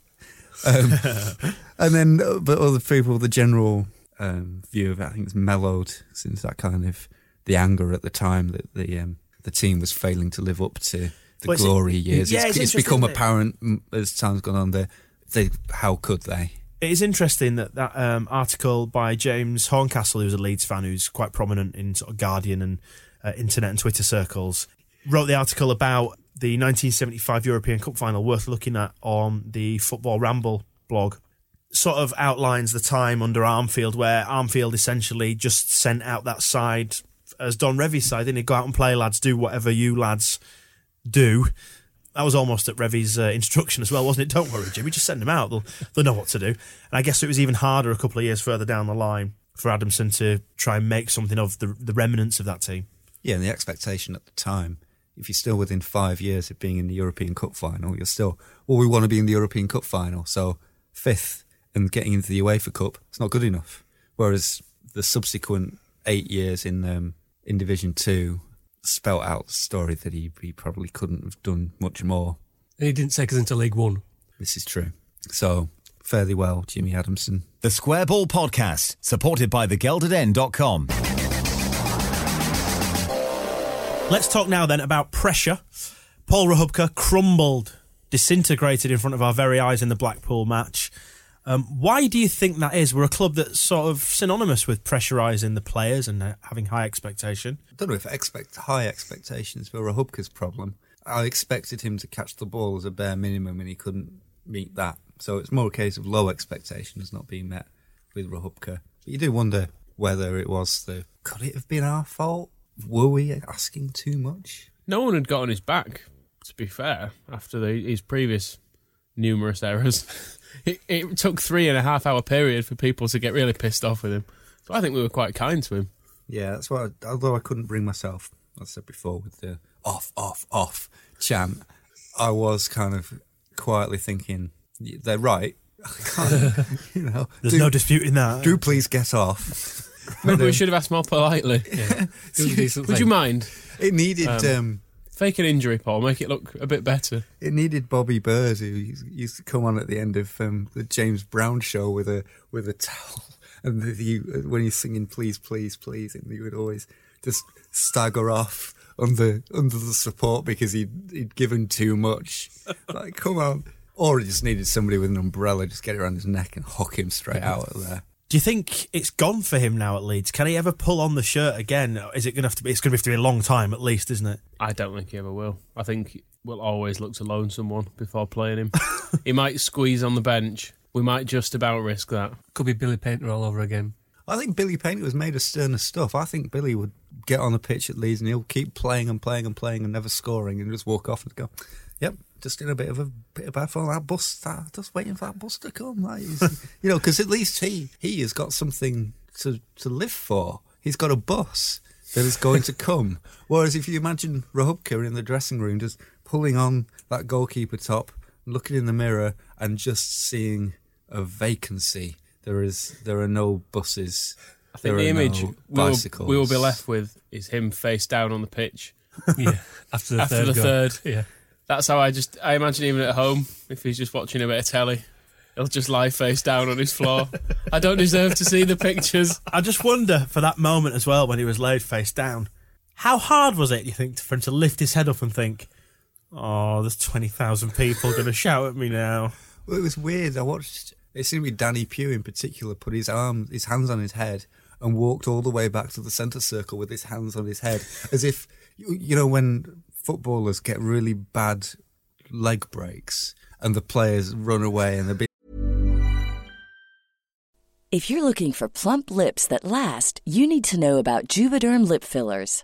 Um, and then, uh, but other people, the general um, view of it, I think, it's mellowed since that kind of the anger at the time that the um, the team was failing to live up to the Well, glory years. yeah, it's, it's it's become it? apparent as time's gone on. There, they, how could they? It is interesting that that um, article by James Horncastle, who's a Leeds fan, who's quite prominent in sort of Guardian and uh, internet and Twitter circles, wrote the article about the 1975 European Cup final, worth looking at on the Football Ramble blog. Sort of outlines the time under Armfield, where Armfield essentially just sent out that side as Don Revie's side, didn't he? Go out and play, lads. Do whatever you lads do. That was almost at Revie's uh, instruction as well, wasn't it? Don't worry, Jimmy. Just send them out. They'll, they'll know what to do. And I guess it was even harder a couple of years further down the line for Adamson to try and make something of the, the remnants of that team. Yeah, and the expectation at the time, if you're still within five years of being in the European Cup final, you're still, well, we want to be in the European Cup final. So fifth and getting into the UEFA Cup, it's not good enough. Whereas the subsequent eight years in um, in Division Two spelt out the story that he, he probably couldn't have done much more. And he didn't take us into League One. This is true. So fairly well, Jimmy Adamson. The Square Ball Podcast, supported by thegeldeden.com. Let's talk now then about pressure. Paul Rachubka crumbled, disintegrated in front of our very eyes in the Blackpool match. Um, why do you think that is? We're a club that's sort of synonymous with pressurising the players and uh, having high expectation. I don't know if expect high expectations were Rachubka's problem. I expected him to catch the ball as a bare minimum, and he couldn't meet that. So it's more a case of low expectations not being met with Rachubka. But you do wonder whether it was the could it have been our fault? Were we asking too much? No one had got on his back, to be fair, after the, his previous numerous errors. it, it took three and a half hour period for people to get really pissed off with him. So I think we were quite kind to him. Yeah, that's why. I, although I couldn't bring myself, as I said before, with the off, off, off chant, I was kind of quietly thinking they're right. you know, There's do, no disputing that. do please get off. Maybe we should have asked more politely. Yeah. It was a decent Would you mind? It needed Um, um, Fake an injury, Paul. Make it look a bit better. it needed Bobby Byrd, who used to come on at the end of um, the James Brown show with a with a towel, and the, he, when he's singing "Please, Please, Please," and he would always just stagger off under under the support because he'd he'd given too much. Like, come on. Or he just needed somebody with an umbrella, just get it around his neck and hook him straight out of there. Do you think it's gone for him now at Leeds? Can he ever pull on the shirt again? Is it going to have to be? It's going to have to be a long time at least, isn't it? I don't think he ever will. I think we'll always look to loan someone before playing him. he might squeeze on the bench. We might just about risk that. Could be Billy Paynter all over again. I think Billy Paynter was made of sterner stuff. I think Billy would get on the pitch at Leeds and he'll keep playing and playing and playing and never scoring and just walk off and go, "Yep, just in a bit of a bit of bad form. That bus, that, just waiting for that bus to come." Like, you know, because at least he he has got something to to live for. He's got a bus that is going to come. Whereas if you imagine Rachubka in the dressing room just pulling on that goalkeeper top, looking in the mirror and just seeing a vacancy. There is there are no buses. I think there the image no we will, we will be left with is him face down on the pitch. Yeah. After the After third the goal. third. Yeah. That's how I just I imagine even at home if he's just watching a bit of telly, he'll just lie face down on his floor. I don't deserve to see the pictures. I just wonder for that moment as well when he was laid face down. How hard was it, you think, for him to lift his head up and think, "Oh, there's twenty thousand people going to shout at me now." Well, it was weird. I watched. It seemed to be Danny Pugh in particular put his arms, his hands on his head, and walked all the way back to the centre circle with his hands on his head, as if you you know when footballers get really bad leg breaks and the players run away and being If you're looking for plump lips that last, you need to know about Juvederm lip fillers.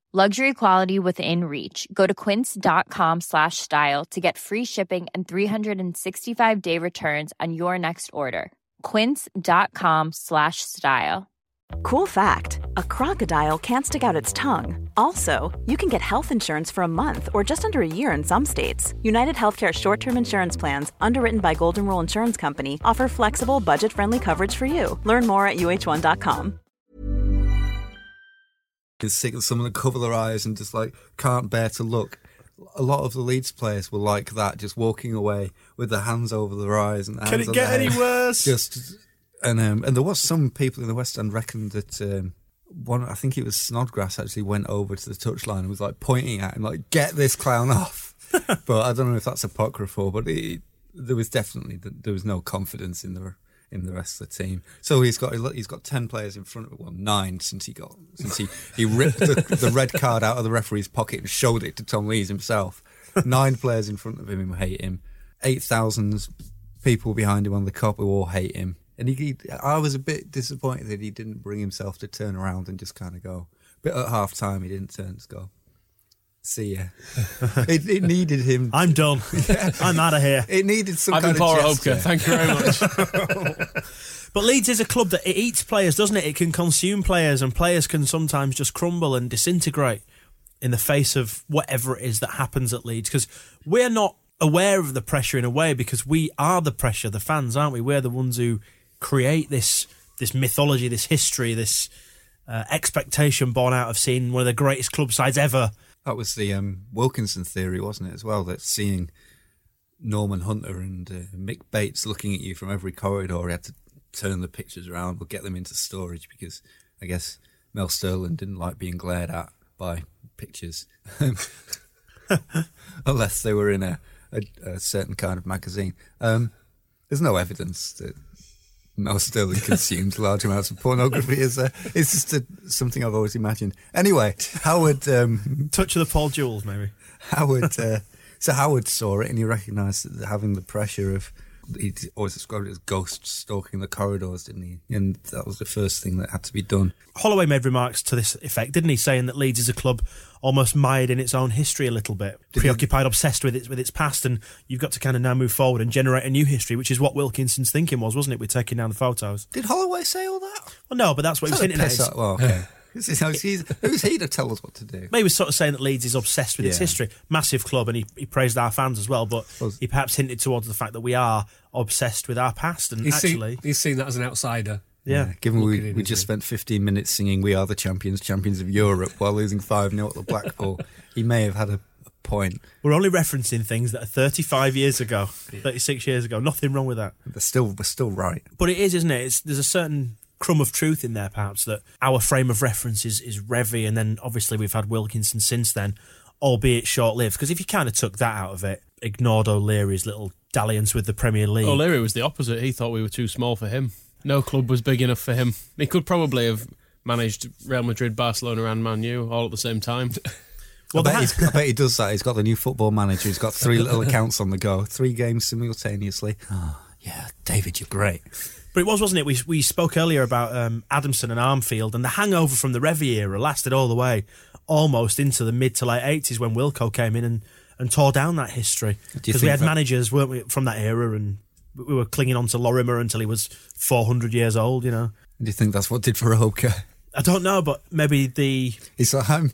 Luxury quality within reach. Go to quince.com slash style to get free shipping and 365 day returns on your next order. Quince.com slash style. Cool fact a crocodile can't stick out its tongue. Also, you can get health insurance for a month or just under a year in some states. United Healthcare short term insurance plans, underwritten by Golden Rule Insurance Company, offer flexible, budget friendly coverage for you. Learn more at uh1.com. Is sick of someone that cover their eyes and just like can't bear to look. A lot of the Leeds players were like that, just walking away with their hands over their eyes and Can it get any head. worse? Just and um, and there was some people in the West End reckoned that um, one, I think it was Snodgrass, actually went over to the touchline and was like pointing at him, like "Get this clown off." but I don't know if that's apocryphal, but it, there was definitely there was no confidence in the in the rest of the team. So he's got he's got ten players in front of him, well nine since he got since he he ripped the, the red card out of the referee's pocket and showed it to Tom Lees himself. Nine players in front of him who hate him. Eight thousand people behind him on the Kop who all hate him. And he, he, I was a bit disappointed that he didn't bring himself to turn around and just kind of go. But at half time, he didn't turn to go. See ya. it, it needed him. I'm done. I'm out of here. It needed some I've been kind Paul of gesture. Hopker. Thank you very much. But Leeds is a club that it eats players, doesn't it? It can consume players, and players can sometimes just crumble and disintegrate in the face of whatever it is that happens at Leeds. Because we're not aware of the pressure in a way because we are the pressure, the fans, aren't we? We're the ones who create this this mythology, this history, this uh, expectation born out of seeing one of the greatest club sides ever. That was the um, Wilkinson theory, wasn't it, as well? That seeing Norman Hunter and uh, Mick Bates looking at you from every corridor, he had to turn the pictures around or get them into storage because I guess Mel Sterland didn't like being glared at by pictures. Unless they were in a, a, a certain kind of magazine. Um, there's no evidence that Mel Sterland consumed large amounts of pornography. Is there? It's just a, something I've always imagined. Anyway, Howard um, Touch of the Paul Jewells, maybe. Howard. Uh, so Howard saw it and he recognised that having the pressure of. He always described it as ghosts stalking the corridors, didn't he? And that was the first thing that had to be done. Holloway made remarks to this effect, didn't he? Saying that Leeds is a club almost mired in its own history a little bit, Did he- preoccupied, obsessed with its with its past, and you've got to kind of now move forward and generate a new history, which is what Wilkinson's thinking was, wasn't it? With taking down the photos. Did Holloway say all that? Well, no, but that's what he was that hinting at. piss It's- up? Well, okay. This is he's, who's he to tell us what to do? Maybe he was sort of saying that Leeds is obsessed with its history. Massive club, and he, he praised our fans as well, but Well- he perhaps hinted towards the fact that we are obsessed with our past. And He's, actually, seen, he's seen that as an outsider. yeah. Given Looking we, we just he? spent 15 minutes singing We Are the Champions, Champions of Europe while losing 5 0 at the Blackpool, he may have had a, a point. We're only referencing things that are 35 years ago, 36 years ago. Nothing wrong with that. We're still, we're still right. But it is, isn't it? It's, there's a certain crumb of truth in there, perhaps, that our frame of reference is, is Revie, and then obviously we've had Wilkinson since then, albeit short lived. Because if you kind of took that out of it, ignored O'Leary's little dalliance with the Premier League. O'Leary was the opposite. He thought we were too small for him. No club was big enough for him. He could probably have managed Real Madrid, Barcelona, and Man U all at the same time. well, I, bet he's, I bet he does that. He's got the new football manager. He's got three little accounts on the go, three games simultaneously. Oh, yeah, David, you're great. But it was, wasn't it? We we spoke earlier about um, Adamson and Armfield, and the hangover from the Revie era lasted all the way almost into the mid to late eighties when Wilko came in and, and tore down that history. Because we had that- managers, weren't we, from that era, and we were clinging on to Lorimer until he was four hundred years old. You know, Do you think that's what did for Roker? I don't know, but maybe the He's like, I'm,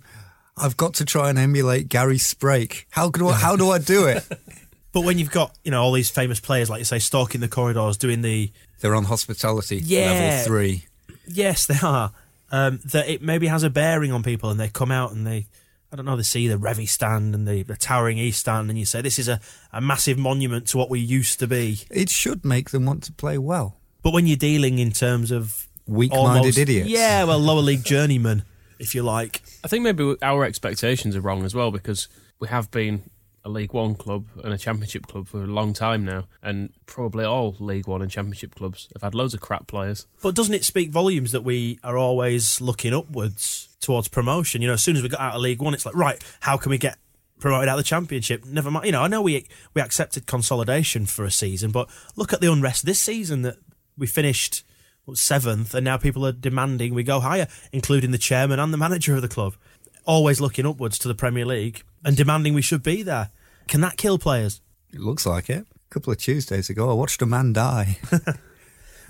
I've got to try and emulate Gary Sprake. How do I, how do I do it? but when you've got you know all these famous players like you say stalking the corridors, doing the They're on hospitality Yeah. level three. Yes, they are. Um, that it maybe has a bearing on people, and they come out and they, I don't know, they see the Revie stand and the, the Towering East stand, and you say this is a, a massive monument to what we used to be. It should make them want to play well. But when you're dealing in terms of Weak-minded almost- idiots. yeah, well, lower league journeymen, if you like. I think maybe our expectations are wrong as well because we have been a League One club and a Championship club for a long time now, and probably all League One and Championship clubs have had loads of crap players. But doesn't it speak volumes that we are always looking upwards towards promotion? You know, as soon as we got out of League One, it's like, right, how can we get promoted out of the Championship? Never mind. You know, I know we we accepted consolidation for a season, but look at the unrest this season that we finished seventh, and now people are demanding we go higher, including the chairman and the manager of the club. Always looking upwards to the Premier League and demanding we should be there. Can that kill players? It looks like it. A couple of Tuesdays ago, I watched a man die.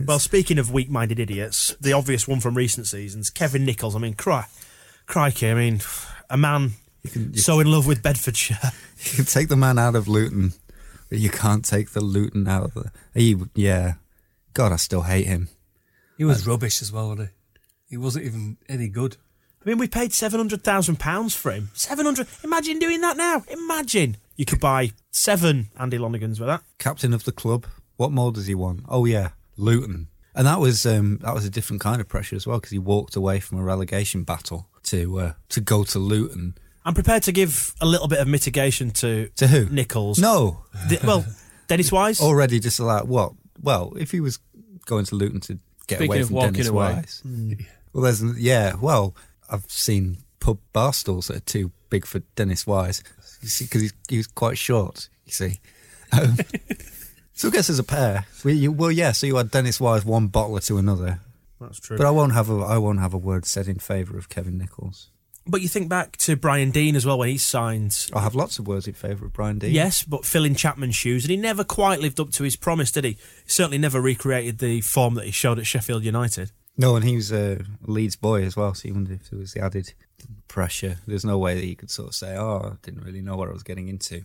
Well, speaking of weak-minded idiots, the obvious one from recent seasons, Kevin Nicholls. I mean, cry, crikey! I mean, a man can- you- so in love with Bedfordshire. you can take the man out of Luton, but you can't take the Luton out of the. He, yeah. God, I still hate him. He was rubbish as well, wasn't he? He wasn't even any good. I mean, we paid seven hundred thousand pounds for him. Seven hundred. Imagine doing that now. Imagine you could buy seven Andy Lonergans with that. Captain of the club. What more does he want? Oh yeah, Luton. And that was um, that was a different kind of pressure as well because he walked away from a relegation battle to uh, to go to Luton. I'm prepared to give a little bit of mitigation to To who? Nicholls. No, Di- well, Dennis Wise. already just like what? Well, if he was going to Luton to get Speaking away from walking Dennis away. Wise, well, there's yeah. Well, I've seen pub bar stools that are too big for Dennis Wise because he's, he's quite short. You see. Um, so I guess as a pair, well, you, well, yeah. So you had Dennis Wise one bottler to another, That's true. but I won't have a I won't have a word said in favour of Kevin Nicholls. But you think back to Brian Deane as well when he signed. I have lots of words in favour of Brian Deane. Yes, but filling Chapman's shoes, and he never quite lived up to his promise, did he? He certainly never recreated the form that he showed at Sheffield United. No, and he was a Leeds boy as well, so you wonder if there was the added pressure. There's no way that you could sort of say, "Oh, I didn't really know what I was getting into."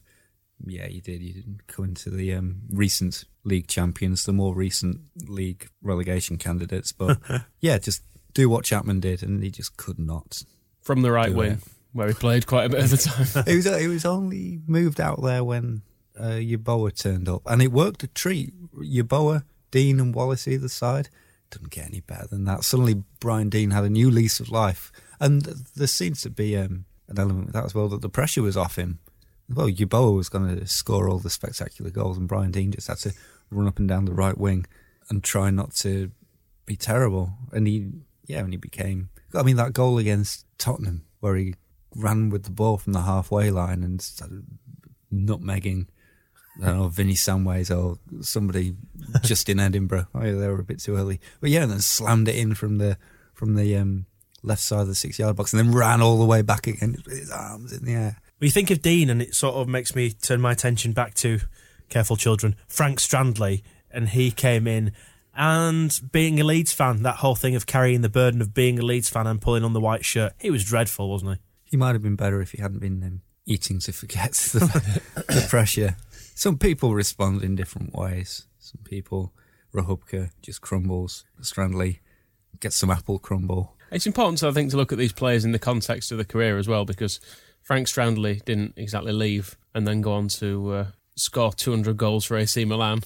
Yeah, you did. You didn't come into the um, recent league champions, the more recent league relegation candidates, but yeah, just do what Chapman did, and he just could not. From the right wing, it. where he played quite a bit of the time. it was it was only moved out there when uh, Yeboah turned up, and it worked a treat. Yeboah, Deane, and Wallace either side didn't get any better than that. Suddenly, Brian Deane had a new lease of life, and there seems to be um, an element with that as well that the pressure was off him. Well, Yeboah was going to score all the spectacular goals, and Brian Deane just had to run up and down the right wing and try not to be terrible. And he, yeah, and he became. I mean, that goal against Tottenham where he ran with the ball from the halfway line and started nutmegging. I don't know, Vinny Samways or somebody just in Edinburgh. Oh, yeah, they were a bit too early. But yeah, and then slammed it in from the from the um, left side of the six yard box and then ran all the way back again with his arms in the air. But you think of Deane, and it sort of makes me turn my attention back to careful children, Frank Strandli, and he came in. And being a Leeds fan, that whole thing of carrying the burden of being a Leeds fan and pulling on the white shirt, he was dreadful, wasn't he? He might have been better if he hadn't been um, eating to forget the, the pressure. Some people respond in different ways. Some people, Rachubka just crumbles. Strandli gets some apple crumble. It's important, I think, to look at these players in the context of the career as well, because Frank Strandli didn't exactly leave and then go on to uh, score 200 goals for AC Milan.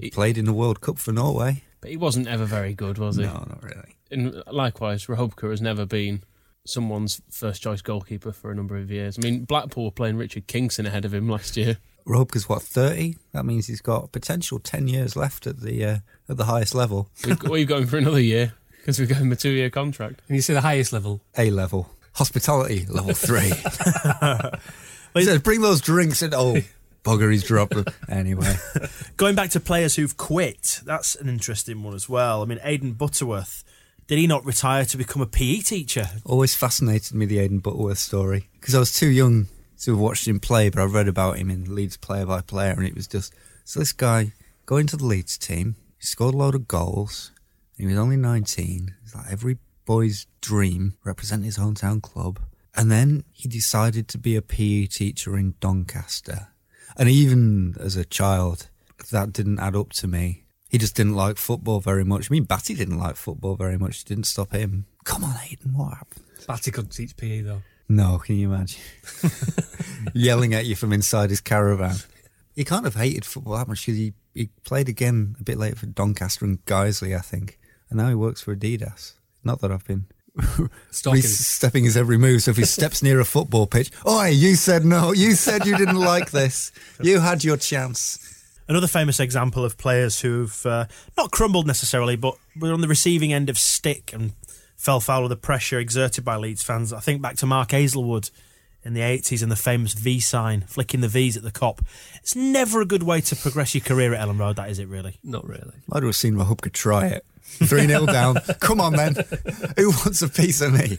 He- Played in the World Cup for Norway. But he wasn't ever very good, was he? No, not really. And likewise, Rachubka has never been someone's first choice goalkeeper for a number of years. I mean, Blackpool were playing Richard Kingson ahead of him last year. Rachubka's what thirty? That means he's got potential ten years left at the uh, at the highest level, We've, we've got him for another year because we've got him a two year contract. And you say the highest level. A level, hospitality level three. he said, "Bring those drinks." And oh, bugger, he's dropped them anyway. Going back to players who've quit, that's an interesting one as well. I mean, Aidan Butterworth, did he not retire to become a PE teacher? Always fascinated me the Aidan Butterworth story because I was too young to have watched him play, but I read about him in Leeds player by player, and it was just so this guy going to the Leeds team, he scored a load of goals. He was only nineteen. It's like every boy's dream, represent his hometown club, and then he decided to be a PE teacher in Doncaster. And even as a child, that didn't add up to me. He just didn't like football very much. I mean, Batty didn't like football very much. It didn't stop him. Come on, Aiden, what happened? Batty couldn't teach PE though. No, can you imagine? Yelling at you from inside his caravan. He kind of hated football that much because he, he played again a bit later for Doncaster and Guiseley, I think. And now he works for Adidas. Not that I've been Stalking. He's stepping his every move. So if he steps near a football pitch, oi, you said no. You said you didn't like this. You had your chance. Another famous example of players who've uh, not crumbled necessarily, but were on the receiving end of stick and fell foul of the pressure exerted by Leeds fans. I think back to Mark Aizlewood in the 80s and the famous V sign, flicking the V's at the Kop. It's never a good way to progress your career at Elland Road, that is it really? Not really. I'd have seen Rachubka try it. 3 0 down. Come on, then. Who wants a piece of me?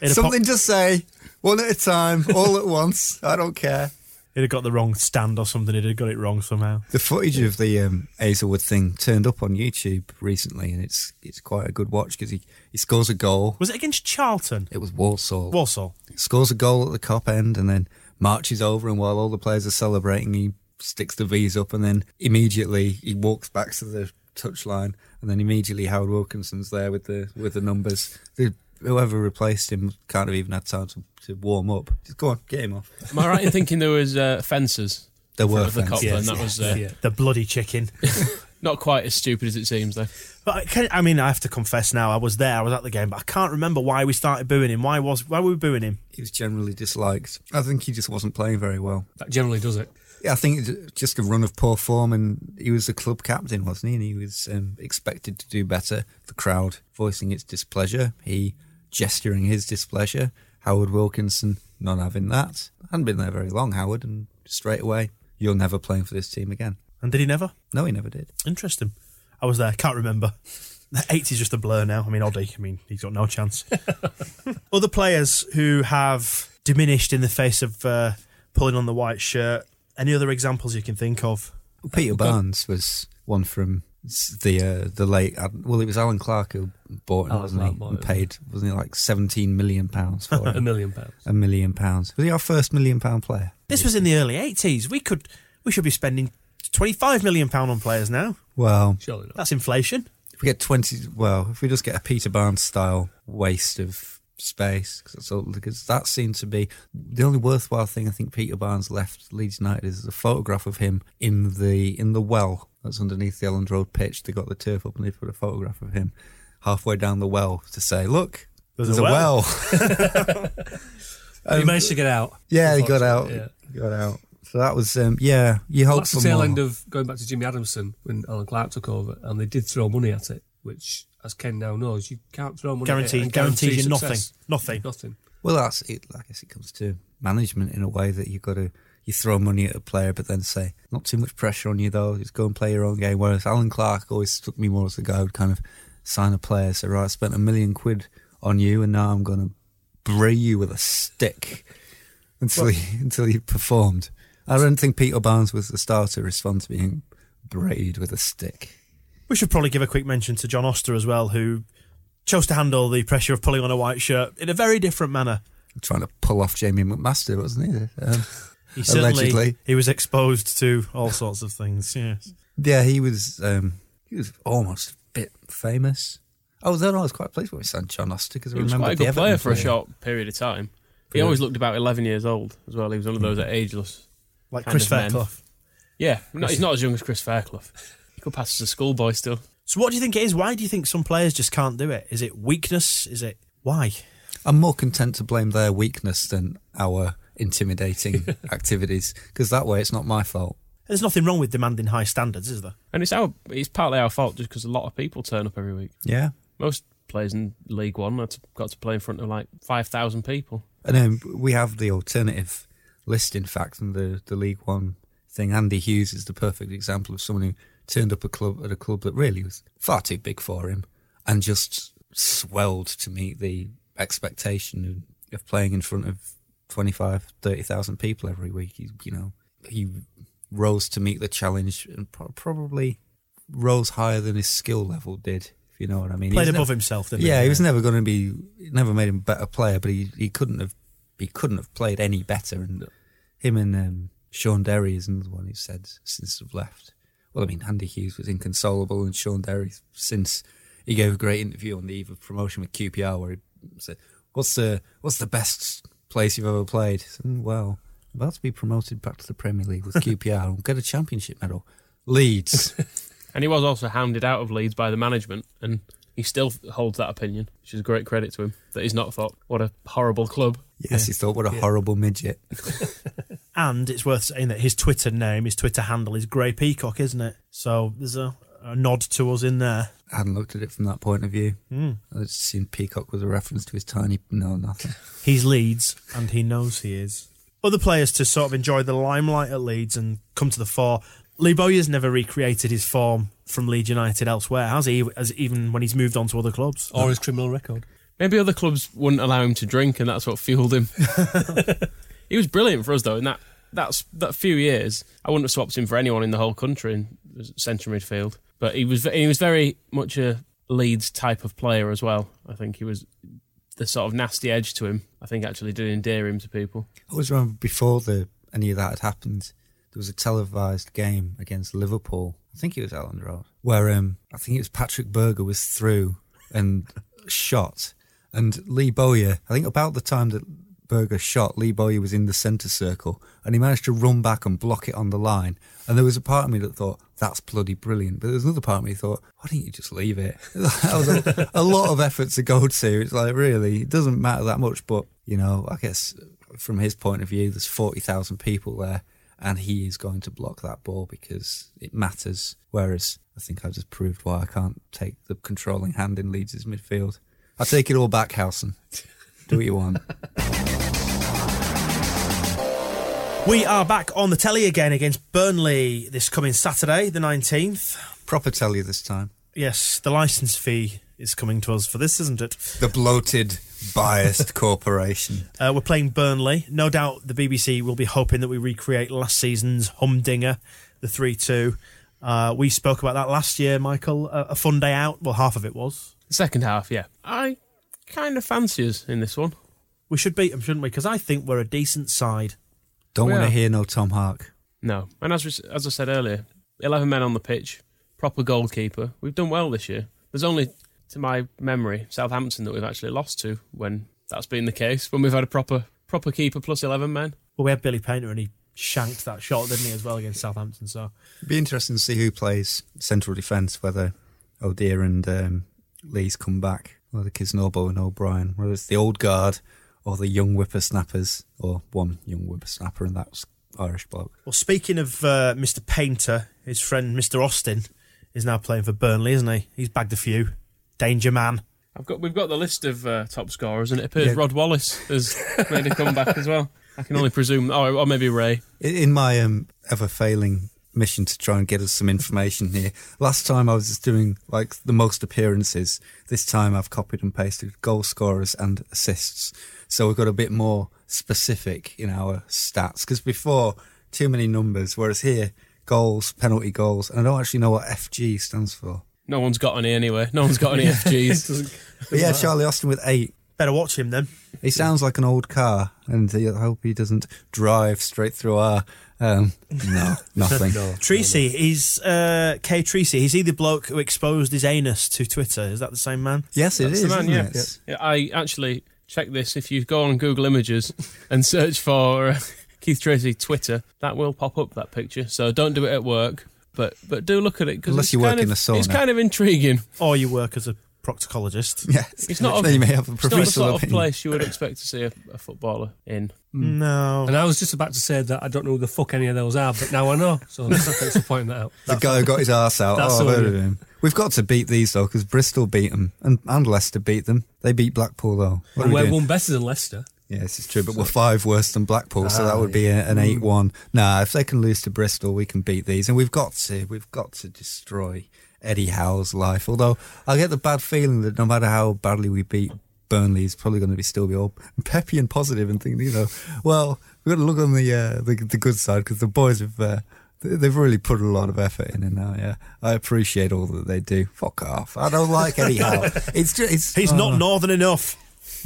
It'd Something pop- to say, one at a time, all at once. I don't care. He'd have got the wrong stand or something, he'd have got it wrong somehow. The footage of the um, Aizlewood thing turned up on YouTube recently, and it's it's quite a good watch because he, he scores a goal. Was it against Charlton? It was Walsall. Walsall. scores a goal at the Kop end and then marches over and while all the players are celebrating he sticks the V's up and then immediately he walks back to the touchline and then immediately Howard Wilkinson's there with the with the numbers. The, whoever replaced him can't have even had time to, to warm up. Just go on, get him off. Am I right in thinking there was uh, fences? There were the Kop, fences, and that was uh, Yeah. The bloody chicken. not quite as stupid as it seems, though. But I, can, I mean, I have to confess now, I was there, I was at the game, but I can't remember why we started booing him. Why was why were we booing him? He was generally disliked. I think he just wasn't playing very well. That generally does it. Yeah, I think it's just a run of poor form, and he was the club captain, wasn't he? And he was um, expected to do better. The crowd voicing its displeasure, he gesturing his displeasure. Howard Wilkinson not having that. Hadn't been there very long, Howard, and straight away, you're never playing for this team again. And did he never? No, he never did. Interesting. I was there, can't remember. The 80's just a blur now. I mean, Oddy, I mean, he's got no chance. Other players who have diminished in the face of uh, pulling on the white shirt. Any other examples you can think of? Peter Barnes was one from the uh, the late. Well, it was Allan Clarke who bought him, Allan wasn't Clarke he? bought And him. paid, wasn't he, like seventeen million pounds for A million pounds. a million pounds. Was he our first million pound player? This was in the early 80s. We could, we should be spending 25 million pound on players now. Well, Surely not. That's inflation. if we get 20 well if we just get a peter barnes style waste of space cause that's that seemed to be the only worthwhile thing i think peter barnes left leeds united is a photograph of him in the in the well that's underneath the elland road pitch. They got the turf up and they put a photograph of him halfway down the well to say look There's there's, a a well, he managed to get out. yeah he got out. Yeah. he got out. So that was um yeah you hope That's the tail end of going back to Jimmy Adamson when Allan Clarke took over, and they did throw money at it, which, as Ken now knows, you can't throw money Guaranteed, at it and guarantees guarantee you nothing. Nothing. Nothing. Well, that's it. I guess it comes to management in a way that you've got to you throw money at a player, but then say not too much pressure on you though. Just go and play your own game. Whereas Allan Clarke always struck me more as the guy who'd kind of sign a player, say right, I spent a million quid on you, and now I'm going to bray you with a stick until he until he performed. I don't think Peter Barnes was the star to respond to being brayed with a stick. We should probably give a quick mention to John Oster as well, who chose to handle the pressure of pulling on a white shirt in a very different manner. Trying to pull off Jamie McMaster, wasn't he? Um, He Allegedly. he was exposed to all sorts of things. Yes. Yeah, he was. Um, he was almost a bit famous. Oh, then I was quite pleased when we signed John Oster because I remember He was remember quite a the good player Everton for a short period of time. He Yeah. always looked about 11 years old as well. He was one of those that ageless. Like Kind Chris of men. Fairclough. Yeah, no, he's not as young as Chris Fairclough. He could pass as a schoolboy still. So what do you think it is? Why do you think some players just can't do it? Is it weakness? Is it why? I'm more content to blame their weakness than our intimidating activities because that way it's not my fault. There's nothing wrong with demanding high standards, is there? And it's our, it's partly our fault just because a lot of people turn up every week. Yeah. Most players in League One had to, got to play in front of like 5,000 people. And then we have the alternative list, in fact, and the, the League One thing. Andy Hughes is the perfect example of someone who turned up a club at a club that really was far too big for him and just swelled to meet the expectation of, of playing in front of 25, 30,000 people every week. He, you know, he rose to meet the challenge and pro- probably rose higher than his skill level did, if you know what I mean. He Played above never- himself, didn't he? yeah, he was never going to be. Never made him a better player, but he, he couldn't have. He couldn't have played any better. And him and um, Shaun Derry is another one who said since they've left. Well, I mean, Andy Hughes was inconsolable, and Shaun Derry since he gave a great interview on the eve of promotion with QPR, where he said, "What's the what's the best place you've ever played?" Said, "Mm, well, I'm about to be promoted back to the Premier League with QPR and get a championship medal. Leeds. And he was also hounded out of Leeds by the management. And he still holds that opinion, which is a great credit to him. That he's not thought, what a horrible club. Yes, he thought, what a horrible midget. And it's worth saying that his Twitter name, his Twitter handle is Grey Peacock, isn't it? So there's a, a nod to us in there. I hadn't looked at it from that point of view. Mm. I just seen Peacock was a reference to his tiny. No, nothing. He's Leeds, and he knows he is. Other players to sort of enjoy the limelight at Leeds and come to the fore. Lee Bowyer's never recreated his form from Leeds United elsewhere, has he? As even when he's moved on to other clubs. Or his criminal record. Maybe other clubs wouldn't allow him to drink, and that's what fueled him. he was brilliant for us, though. In that that's that few years, I wouldn't have swapped him for anyone in the whole country in centre midfield. But he was he was very much a Leeds type of player as well. I think he was the sort of nasty edge to him. I think actually did endear him to people. I always remember before the any of that had happened, there was a televised game against Liverpool. I think it was Elland Road, where um, I think it was Patrick Berger was through and shot, and Lee Bowyer. I think about the time that Berger shot, Lee Bowyer was in the centre circle, and he managed to run back and block it on the line. And there was a part of me that thought that's bloody brilliant, but there was another part of me that thought, why didn't you just leave it? that was a, a lot of effort to go to. It's like really, it doesn't matter that much, but you know, I guess from his point of view, there's forty thousand people there and he is going to block that ball because it matters. Whereas I think I've just proved why I can't take the controlling hand in Leeds' midfield. I take it all back, Howson. Do what you want. We are back on the telly again against Burnley this coming Saturday, the 19th. Proper telly this time. Yes, the licence fee is coming to us for this, isn't it? The bloated, biased corporation. Uh, we're playing Burnley. No doubt the BBC will be hoping that we recreate last season's humdinger, the 3 2. Uh, we spoke about that last year, Michael. A, a fun day out. Well, half of it was. Second half, yeah. I kind of fancy us in this one. We should beat them, shouldn't we? Because I think we're a decent side. Don't We want to are. hear no Tom Hark. No, and as we, as I said earlier, eleven men on the pitch, proper goalkeeper. We've done well this year. There's only, to my memory, Southampton that we've actually lost to when that's been the case. When we've had a proper proper keeper plus eleven men. Well, we had Billy Paynter and he shanked that shot, didn't he, as well against Southampton? So It'd be interesting to see who plays central defence, whether O'Dea and um, Lees come back, whether Kisnorbo and O'Brien, whether it's the old guard or the young whippersnappers, or one young whippersnapper, and that's Irish bloke. Well, speaking of uh, Mr. Paynter, his friend Mr. Austin is now playing for Burnley, isn't he? He's bagged a few. Danger man. I've got we've got the list of uh, top scorers, and it appears Yeah. Rod Wallace has made a comeback as well. I can only presume, or, or maybe Ray. In- In my um, ever failing mission to try and get us some information here, last time I was just doing like the most appearances. This time I've copied and pasted goal scorers and assists. So we've got a bit more specific in our stats because before too many numbers, whereas here goals, penalty goals, and I don't actually know what FG stands for. No one's got any anyway. No one's got any FGs. But yeah, Charlie Austin with eight. Better watch him then. He sounds like an old car, and I hope he doesn't drive straight through our. Um, no, nothing. Treacy, he's uh, K. Treacy. He's he the bloke who exposed his anus to Twitter. Is that the same man? Yes, it That's is. the man, isn't yeah. it? yeah. I actually check this. If you go on Google Images and search for uh, Keith Treacy Twitter, that will pop up that picture. So don't do it at work, but but do look at it because Unless you work in a sauna. It's kind of intriguing. Or you work as a proctologist. Yes, It's not. A, Then you may have a it's not the professional sort of opinion. place you would expect to see a, a footballer in. Mm. Mm. No. And I was just about to say that I don't know who the fuck any of those are, but now I know. So thanks for pointing that out. The guy who got his arse out. That's oh, I've heard of him. We've got to beat these though, because Bristol beat them, and, and Leicester beat them. They beat Blackpool though. What And we we're doing? one better than Leicester. Yeah, this is true, but we're five worse than Blackpool, so that Ah, would be a, an eight-one. Nah, if they can lose to Bristol, we can beat these, and we've got to. We've got to destroy Eddie Howe's life. Although I get the bad feeling that no matter how badly we beat Burnley, he's probably going to be still be all peppy and positive and think, you know, well, we've got to look on the uh, the, the good side because the boys have. Uh, they- They've really put a lot of effort in, and now, yeah, I appreciate all that they do. Fuck off! I don't like Eddie Howe. It's just, it's He's oh. not northern enough.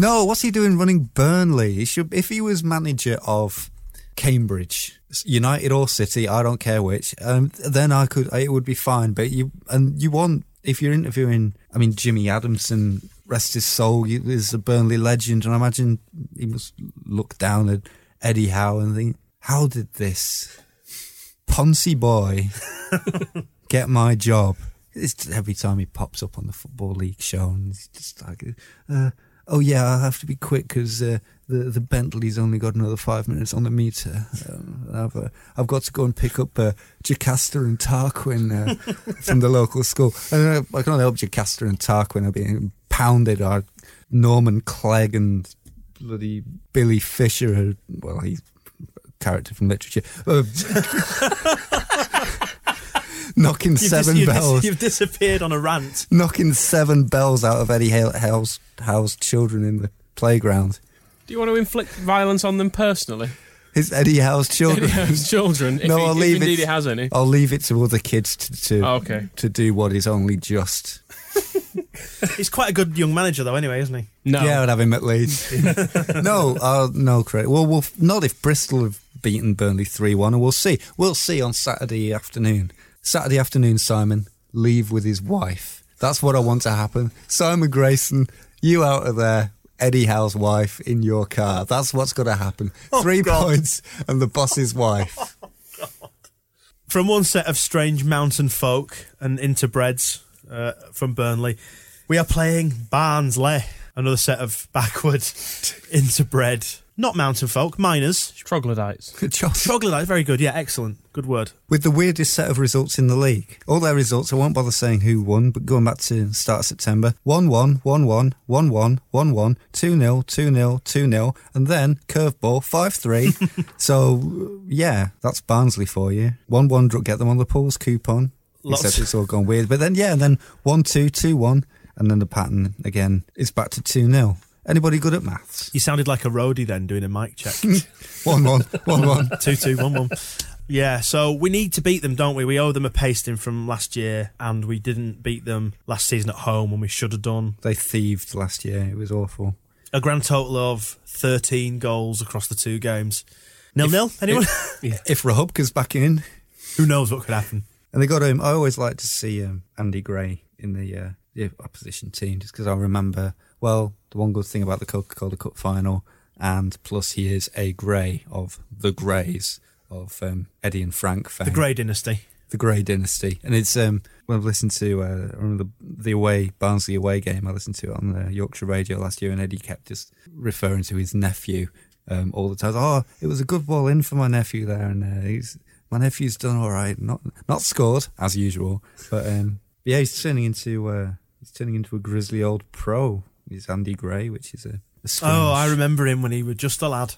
No, what's he doing running Burnley? He should if he was manager of Cambridge, United or City, I don't care which. Um, then I could it would be fine. But you and you want if you're interviewing, I mean Jimmy Adamson, rest his soul, he is a Burnley legend, and I imagine he must look down at Eddie Howe and think, how did this Poncy boy get my job? it's every time he pops up on the football league show, and he's just like, uh, "Oh yeah, I have to be quick because uh, the the Bentley's only got another five minutes on the meter. Um, I've uh, I've got to go and pick up uh, Jocasta and Tarquin uh, from the local school. And uh, I can only hope Jocasta and Tarquin are being pounded. Or Norman Clegg and bloody Billy Fisher. Well, he's a character from literature. Knocking You've, dis- seven you've, dis- bells you've disappeared on a rant. knocking seven bells out of Eddie Hale- Howe's, Howe's children in the playground. Do you want to inflict violence on them personally? It's Eddie Howe's children. Any of his children? If no, he- I'll if leave indeed it. he has any. I'll leave it to other kids to to, Oh, okay. to do what is only just. He's quite a good young manager, though, anyway, isn't he? No. Yeah, I'd have him at Leeds. no, uh, no credit. Well, we'll not if Bristol have beaten Burnley three one, and we'll see. We'll see on Saturday afternoon. Saturday afternoon, Simon leave with his wife. That's what I want to happen. Simon Grayson, you out of there. Eddie Howe's wife in your car. That's what's going to happen. Three God. points and the boss's wife. From one set of strange mountain folk and interbreds uh, from Burnley, we are playing Barnsley. Another set of backward interbred, not mountain folk, miners. Troglodytes. Good job. Troglodyte, very good. Yeah, excellent. Good word. with the weirdest set of results in the league. All their results, I won't bother saying who won, but going back to the start of September 1 1, 1 1, 1 1, 1 1, 2 0, 2 0, 2 0, and then curveball 5 3. so, yeah, that's Barnsley for you. 1 1, get them on the pools coupon. Lots- Except it's all gone weird. But then, yeah, and then 1 2, 2 1, and then the pattern again is back to 2 0. Anybody good at maths? You sounded like a roadie then doing a mic check. 1 1, 1 1. two two one one. Yeah, so we need to beat them, don't we? We owe them a pasting from last year, and we didn't beat them last season at home when we should have done. They thieved last year. It was awful. A grand total of thirteen goals across the two games. Nil nil. Anyone? If Rachubka's back in, Who knows what could happen? And they got him. I always like to see um, Andy Gray in the, uh, the opposition team, just because I remember. Well, the one good thing about the Coca Cola Cup final, and plus he is a Gray of the Grays of um, Eddie and Frank fame. The Gray Dynasty. the Gray dynasty, and it's um when I've listened to uh, I remember the, the away Barnsley away game. I listened to it on the Yorkshire radio last year, and Eddie kept just referring to his nephew um, all the time. Oh, it was a good ball in for my nephew there, and uh, he's my nephew's done all right. Not not scored as usual, but um, yeah, he's turning into uh, he's turning into a grizzly old pro. He's Andy Gray, which is a, a Oh, I remember him when he was just a lad.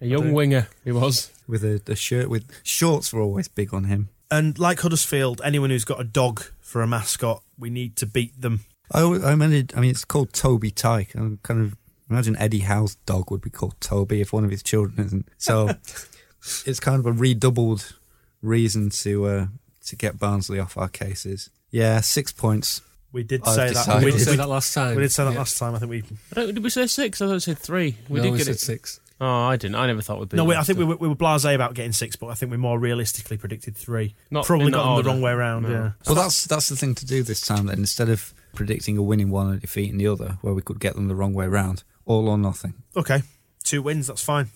A young winger he was. with a, a shirt with shorts were always big on him. And like Huddersfield, anyone who's got a dog for a mascot, we need to beat them. I, I mean, I mean, it's called Toby Tyke. I kind of imagine Eddie Howe's dog would be called Toby if one of his children isn't. So it's kind of a redoubled reason to uh, to get Barnsley off our cases. Yeah, six points. We did I've say that. decided. We We did, said that last time. we did say that Yeah. last time. I think we. I don't, did we say six? I thought we said three. We no, did we get said it. six. Oh, I didn't. I never thought we'd be. No, we, I think we were, we were blasé about getting six, but I think we more realistically predicted three. Not Probably in that got them the wrong way around. No. Yeah. Well, that's that's the thing to do this time. Then instead of predicting a winning one and defeating the other, where we could get them the wrong way round, all or nothing. Okay, two wins, that's fine.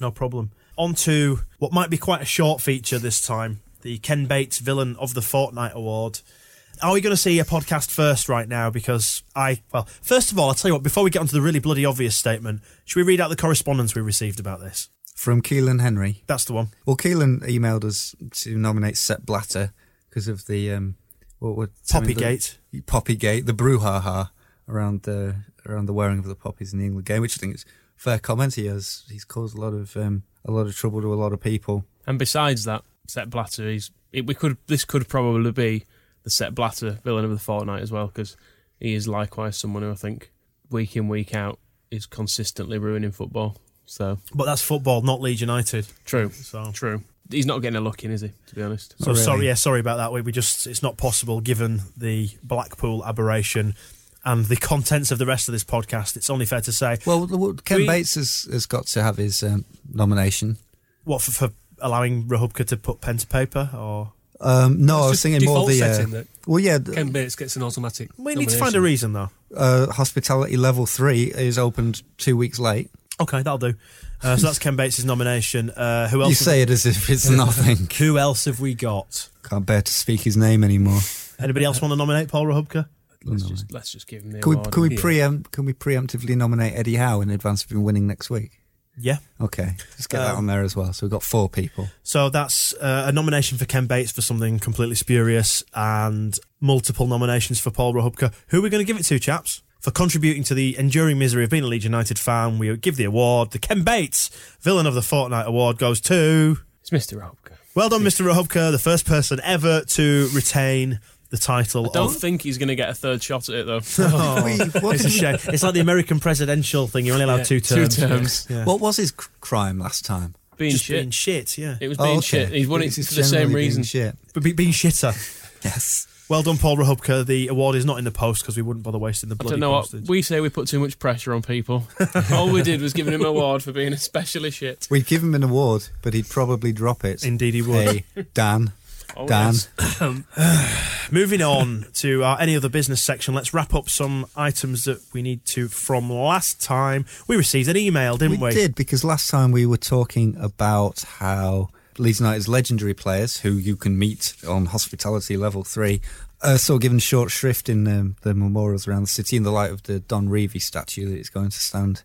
No problem. On to what might be quite a short feature this time the Ken Bates Villain of the Fortnight Award. Are we going to see a podcast first right now? Because I, well, first of all, I'll tell you what, before we get onto the really bloody obvious statement, should we read out the correspondence we received about this? From Keelan Henry. That's the one. Well, Keelan emailed us to nominate Sepp Blatter because of the um, what would Poppygate. Poppygate, the brouhaha around the around the wearing of the poppies in the England game, which I think is fair comment. He has he's caused a lot of um, a lot of trouble to a lot of people. And besides that, Sepp Blatter, he's it, we could this could probably be the Sepp Blatter villain of the fortnight as well because he is likewise someone who I think week in week out is consistently ruining football. So But that's football, not Leeds United. true, So, true. He's not getting a look in, is he? To be honest. so really. sorry, yeah, sorry about that. We, we just, it's not possible given the Blackpool aberration and the contents of the rest of this podcast. It's only fair to say. Well, Ken We- Bates has, has got to have his um, nomination. What for, for allowing Rachubka to put pen to paper, or Um, no, It's I was just thinking more default the. Uh, setting that well, yeah, Ken Bates gets an automatic. we need to find a reason though. uh, hospitality level three is opened two weeks late. Okay, that'll do. Uh, so that's Ken Bates' nomination. Uh, who else? You say it as if it's nothing. Who else have we got? Can't bear to speak his name anymore. Anybody else want to nominate Paul Rachubka? Let's just let's just give him the Can we, award. can we preempt? Can we preemptively nominate Eddie Howe in advance of him winning next week? Yeah. Okay, let's get that Um, on there as well. So we've got four people. So that's uh, a nomination for Ken Bates for something completely spurious and multiple nominations for Paul Rachubka. Who are we going to give it to, chaps? For contributing to the enduring misery of being a Leeds United fan, we give the award. The Ken Bates Villain of the Fortnight award goes to. It's Mr. Rachubka. Well done, Mr. Rachubka, the first person ever to retain the title I don't of. think he's going to get a third shot at it though. Oh, We- what it's a shame. It's like the American presidential thing. You're only allowed Yeah, two two terms. terms. Yeah. What was his cr- crime last time? being Just shit. being shit, yeah. It was Oh, being okay. shit. He's won it It's for the same generally being reason. Shit. But be- being shitter. Yes. Well done, Paul Rachubka. The award is not in the post because we wouldn't bother wasting the I don't know what we say. We put too much pressure on people. All we did was give him an award for being especially shit. We'd give him an award, but he'd probably drop it. Indeed, he would. Hey, Dan. Oh, Dan. yes. Moving on to our any other business section, let's wrap up some items that we need to from last time. We received an email, didn't we? we did because last time we were talking about how Leeds United's legendary players, who you can meet on hospitality level three, are given short shrift in um, the memorials around the city in the light of the Don Revie statue that is going to stand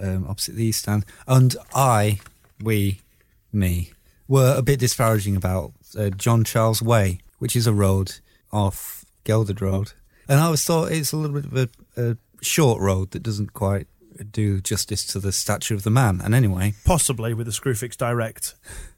um, opposite the East Stand. And I, we, me, were a bit disparaging about uh, John Charles Way, which is a road off Gelderd Road. And I always thought it's a little bit of a, a short road that doesn't quite do justice to the stature of the man. And anyway, Possibly with a Screwfix Direct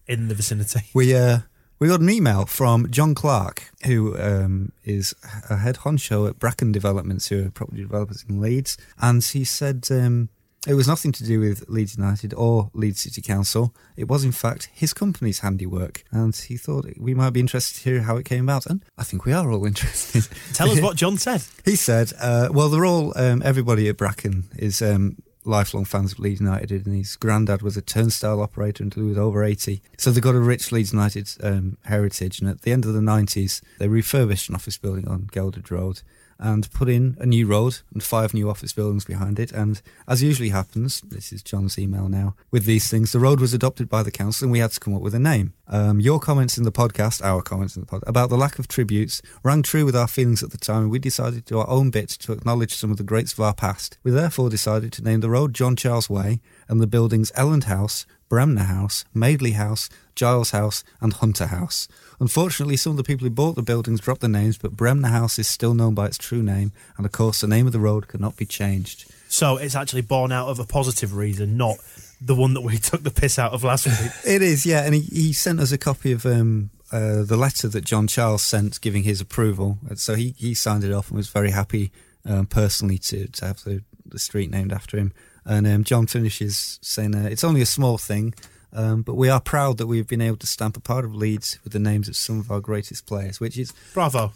in the vicinity. we uh, we got an email from John Clark, who um, is a head honcho at Bracken Developments, who are property developers in Leeds, and he said um, it was nothing to do with Leeds United or Leeds City Council. It was, in fact, his company's handiwork, and he thought we might be interested to hear how it came about. And I think we are all interested. Tell us what John said. He said, uh, well, they're all, um, everybody at Bracken is um, lifelong fans of Leeds United, and his granddad was a turnstile operator until he was over 80. So they've got a rich Leeds United um, heritage. And at the end of the 90s, they refurbished an office building on Gelderd Road and put in a new road and five new office buildings behind it. And as usually happens, this is John's email now, with these things, the road was adopted by the council and we had to come up with a name. Um, your comments in the podcast, our comments in the podcast, about the lack of tributes rang true with our feelings at the time and we decided to do our own bit to acknowledge some of the greats of our past. We therefore decided to name the road John Charles Way and the buildings Elland House, Bremner House, Madeley House, Giles House, and Hunter House. Unfortunately, some of the people who bought the buildings dropped their names, but Bremner House is still known by its true name, and of course, the name of the road cannot be changed. So it's actually born out of a positive reason, not the one that we took the piss out of last week. It is, yeah, and he, he sent us a copy of um, uh, the letter that John Charles sent giving his approval. So he, he signed it off and was very happy um, personally to, to have the, the street named after him. And um, John finishes saying, uh, It's only a small thing, um, but we are proud that we've been able to stamp a part of Leeds with the names of some of our greatest players, which is Bravo.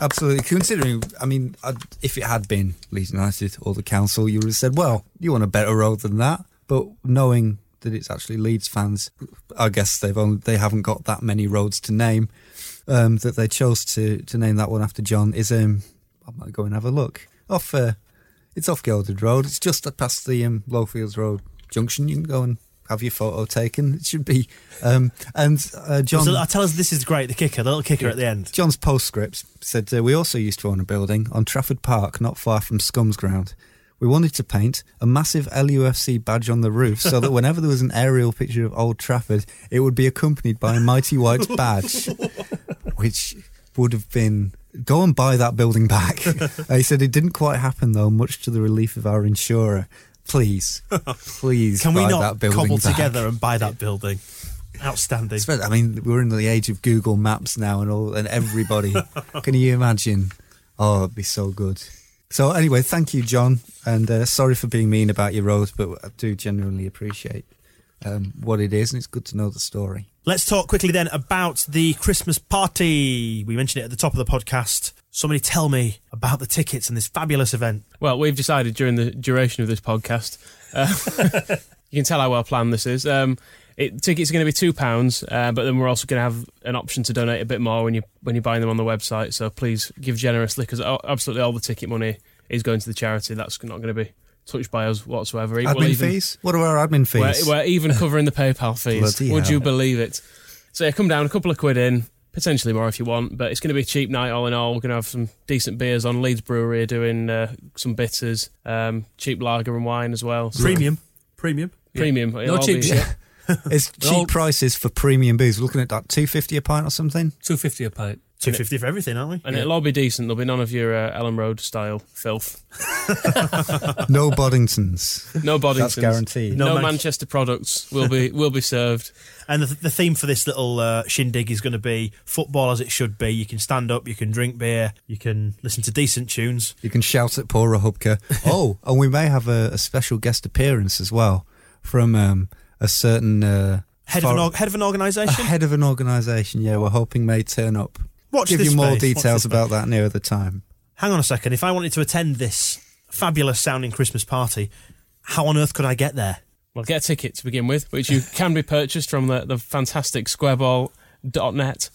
Absolutely. Considering, I mean, I'd, if it had been Leeds United or the council, you would have said, well, you want a better road than that. But knowing that it's actually Leeds fans, I guess they've only, they haven't got that many roads to name. Um, that they chose to, to name that one after John is um, I might go and have a look off. Uh, it's off Gelderd Road. It's just past the um, Lowfields Road junction. You can go and have your photo taken. It should be. Um, and uh, John, So, I tell us this is great. The kicker, the little kicker at the end. John's postscript said uh, we also used to own a building on Trafford Park, not far from Scum's ground. We wanted to paint a massive LUFC badge on the roof so that whenever there was an aerial picture of Old Trafford, it would be accompanied by a mighty white badge, which would have been go and buy that building back. he said it didn't quite happen though, much to the relief of our insurer. Please, please, Can we not that building cobble back. together and buy that building? Outstanding. I mean, we're in the age of Google Maps now, and all, and everybody. can you imagine? Oh, it'd be so good. So anyway, thank you, John, and uh, sorry for being mean about your road, but I do genuinely appreciate um, what it is, and it's good to know the story. Let's talk quickly then about the Christmas party. We mentioned it at the top of the podcast. Somebody tell me about the tickets and this fabulous event. Well, we've decided during the duration of this podcast, uh, you can tell how well planned this is. Um, it, tickets are going to be two pounds, uh, but then we're also going to have an option to donate a bit more when you when you're buying them on the website. So please give generously because absolutely all the ticket money is going to the charity. That's not going to be touched by us whatsoever. Admin We'll even- fees? What are our admin fees? We're, we're even covering the PayPal fees. Bloody Would you believe it? So yeah, come down, a couple of quid in, potentially more if you want. But it's going to be a cheap night all in all. We're going to have some decent beers on. Leeds Brewery are doing uh, some bitters, um, cheap lager and wine as well. So Premium. Premium. Premium. No cheap be- shit. It's cheap Well- prices for premium booze. We're looking at like two fifty a pint or something. Two fifty a pint. Two fifty for everything, aren't we? And it'll all be decent. There'll be none of your uh, Elland Road style filth. No Boddingtons. No Boddingtons. That's guaranteed. No, No Man- Manchester products will be will be served. And the, the theme for this little uh, shindig is going to be football as it should be. You can stand up, you can drink beer, you can listen to decent tunes. You can shout at Paul Rachubka. Oh, and we may have a, a special guest appearance as well from um, a certain uh, Head of, an, head of an organisation. head of an organisation. Yeah, we're hoping may turn up. Watch Give this you more space, watch details about that nearer the time. Hang on a second. If I wanted to attend this fabulous sounding Christmas party, how on earth could I get there? Well, get a ticket to begin with, which you can be purchased from the, the fantastic squareball.net.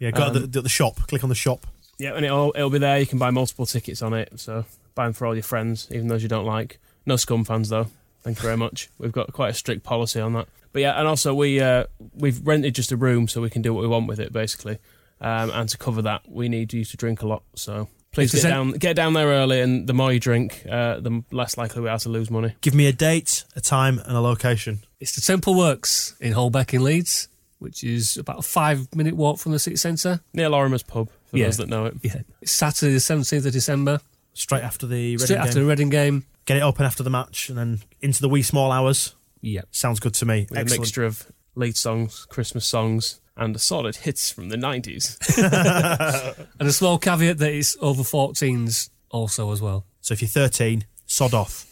Yeah, go to Um, the, the shop. Click on the shop. Yeah, and it'll, it'll be there. You can buy multiple tickets on it. So buy them for all your friends, even those you don't like. No scum fans, though. Thank you very much. We've got quite a strict policy on that. But yeah, and also we uh, we've rented just a room so we can do what we want with it, basically. Um, and to cover that, we need you to drink a lot. So please get down get down there early, and the more you drink, uh, the less likely we are to lose money. Give me a date, a time, and a location. It's the Temple Works in Holbeck in Leeds, which is about a five minute walk from the city centre. Near Lorimer's pub, for Yeah. those that know it. Yeah. It's Saturday the seventeenth of December. Straight after the Reading Straight after game. the Reading game. Get it open after the match, and then into the wee small hours. Yeah. Sounds good to me. With a mixture of lead songs, Christmas songs, and a solid hits from the 90s. And a small caveat that it's over 14s also as well. So if you're 13, sod off.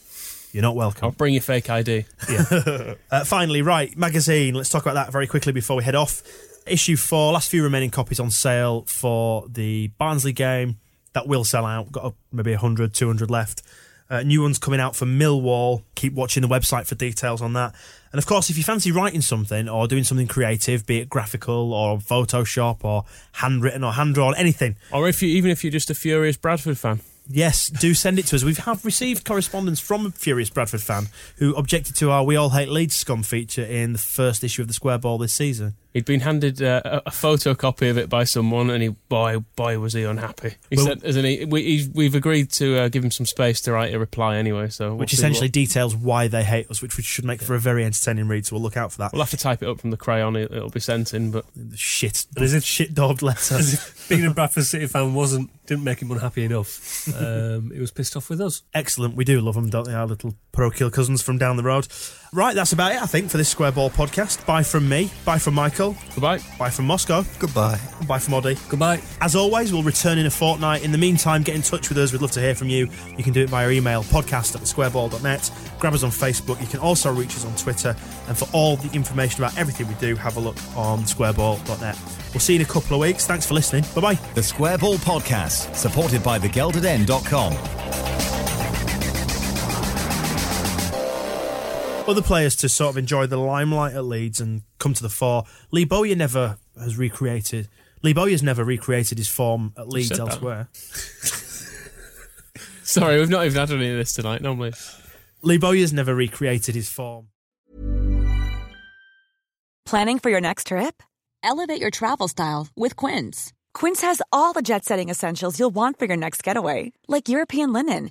You're not welcome. I'll bring your fake ID. Uh, finally, right, magazine. Let's talk about that very quickly before we head off. Issue four, last few remaining copies on sale for the Barnsley game. That will sell out. Got uh, maybe 100, 200 left. Uh, new ones coming out for Millwall. Keep watching the website for details on that. And of course, if you fancy writing something or doing something creative, be it graphical or Photoshop or handwritten or hand drawn, anything, Or if you, even if you're just a furious Bradford fan. Yes, do send it to us. We have received correspondence from a furious Bradford fan who objected to our "We All Hate Leeds" scum feature in the first issue of the Square Ball this season. He'd been handed uh, a, a photocopy of it by someone, and he boy boy was he unhappy. He Well- said, "Isn't he? We, he's, we've agreed to uh, give him some space to write a reply anyway." So we'll which essentially what- details why they hate us, which, which should make for a very entertaining read. So we'll look out for that. we'll have to type it up from the crayon. It, it'll be sent in, but The shit, As if- shit daubed letter. Being a Bradford City fan wasn't didn't make him unhappy enough. Um, he was pissed off with us. Excellent. We do love them, don't they? Our little parochial cousins from down the road. Right, that's about it, I think, for this Square Ball podcast. Bye from me. Bye from Michael. goodbye. Bye from Moscow. Goodbye. Bye from Oddie. Goodbye. As always, we'll return in a fortnight. In the meantime, get in touch with us. We'd love to hear from you. You can do it via email, podcast at thesquareball.net. Grab us on Facebook. You can also reach us on Twitter. And for all the information about everything we do, have a look on squareball.net. We'll see you in a couple of weeks. Thanks for listening. Bye bye. The Square Ball Podcast, supported by thegeldeden.com. Other players to sort of enjoy the limelight at Leeds and come to the fore. Lee Bowyer never has recreated. Lee Bowyer's never recreated his form at Leeds elsewhere. Sorry, we've not even had any of this tonight. Normally, Lee Bowyer's never recreated his form. Planning for your next trip? Elevate your travel style with Quince. Quince has all the jet setting essentials you'll want for your next getaway, like European linen,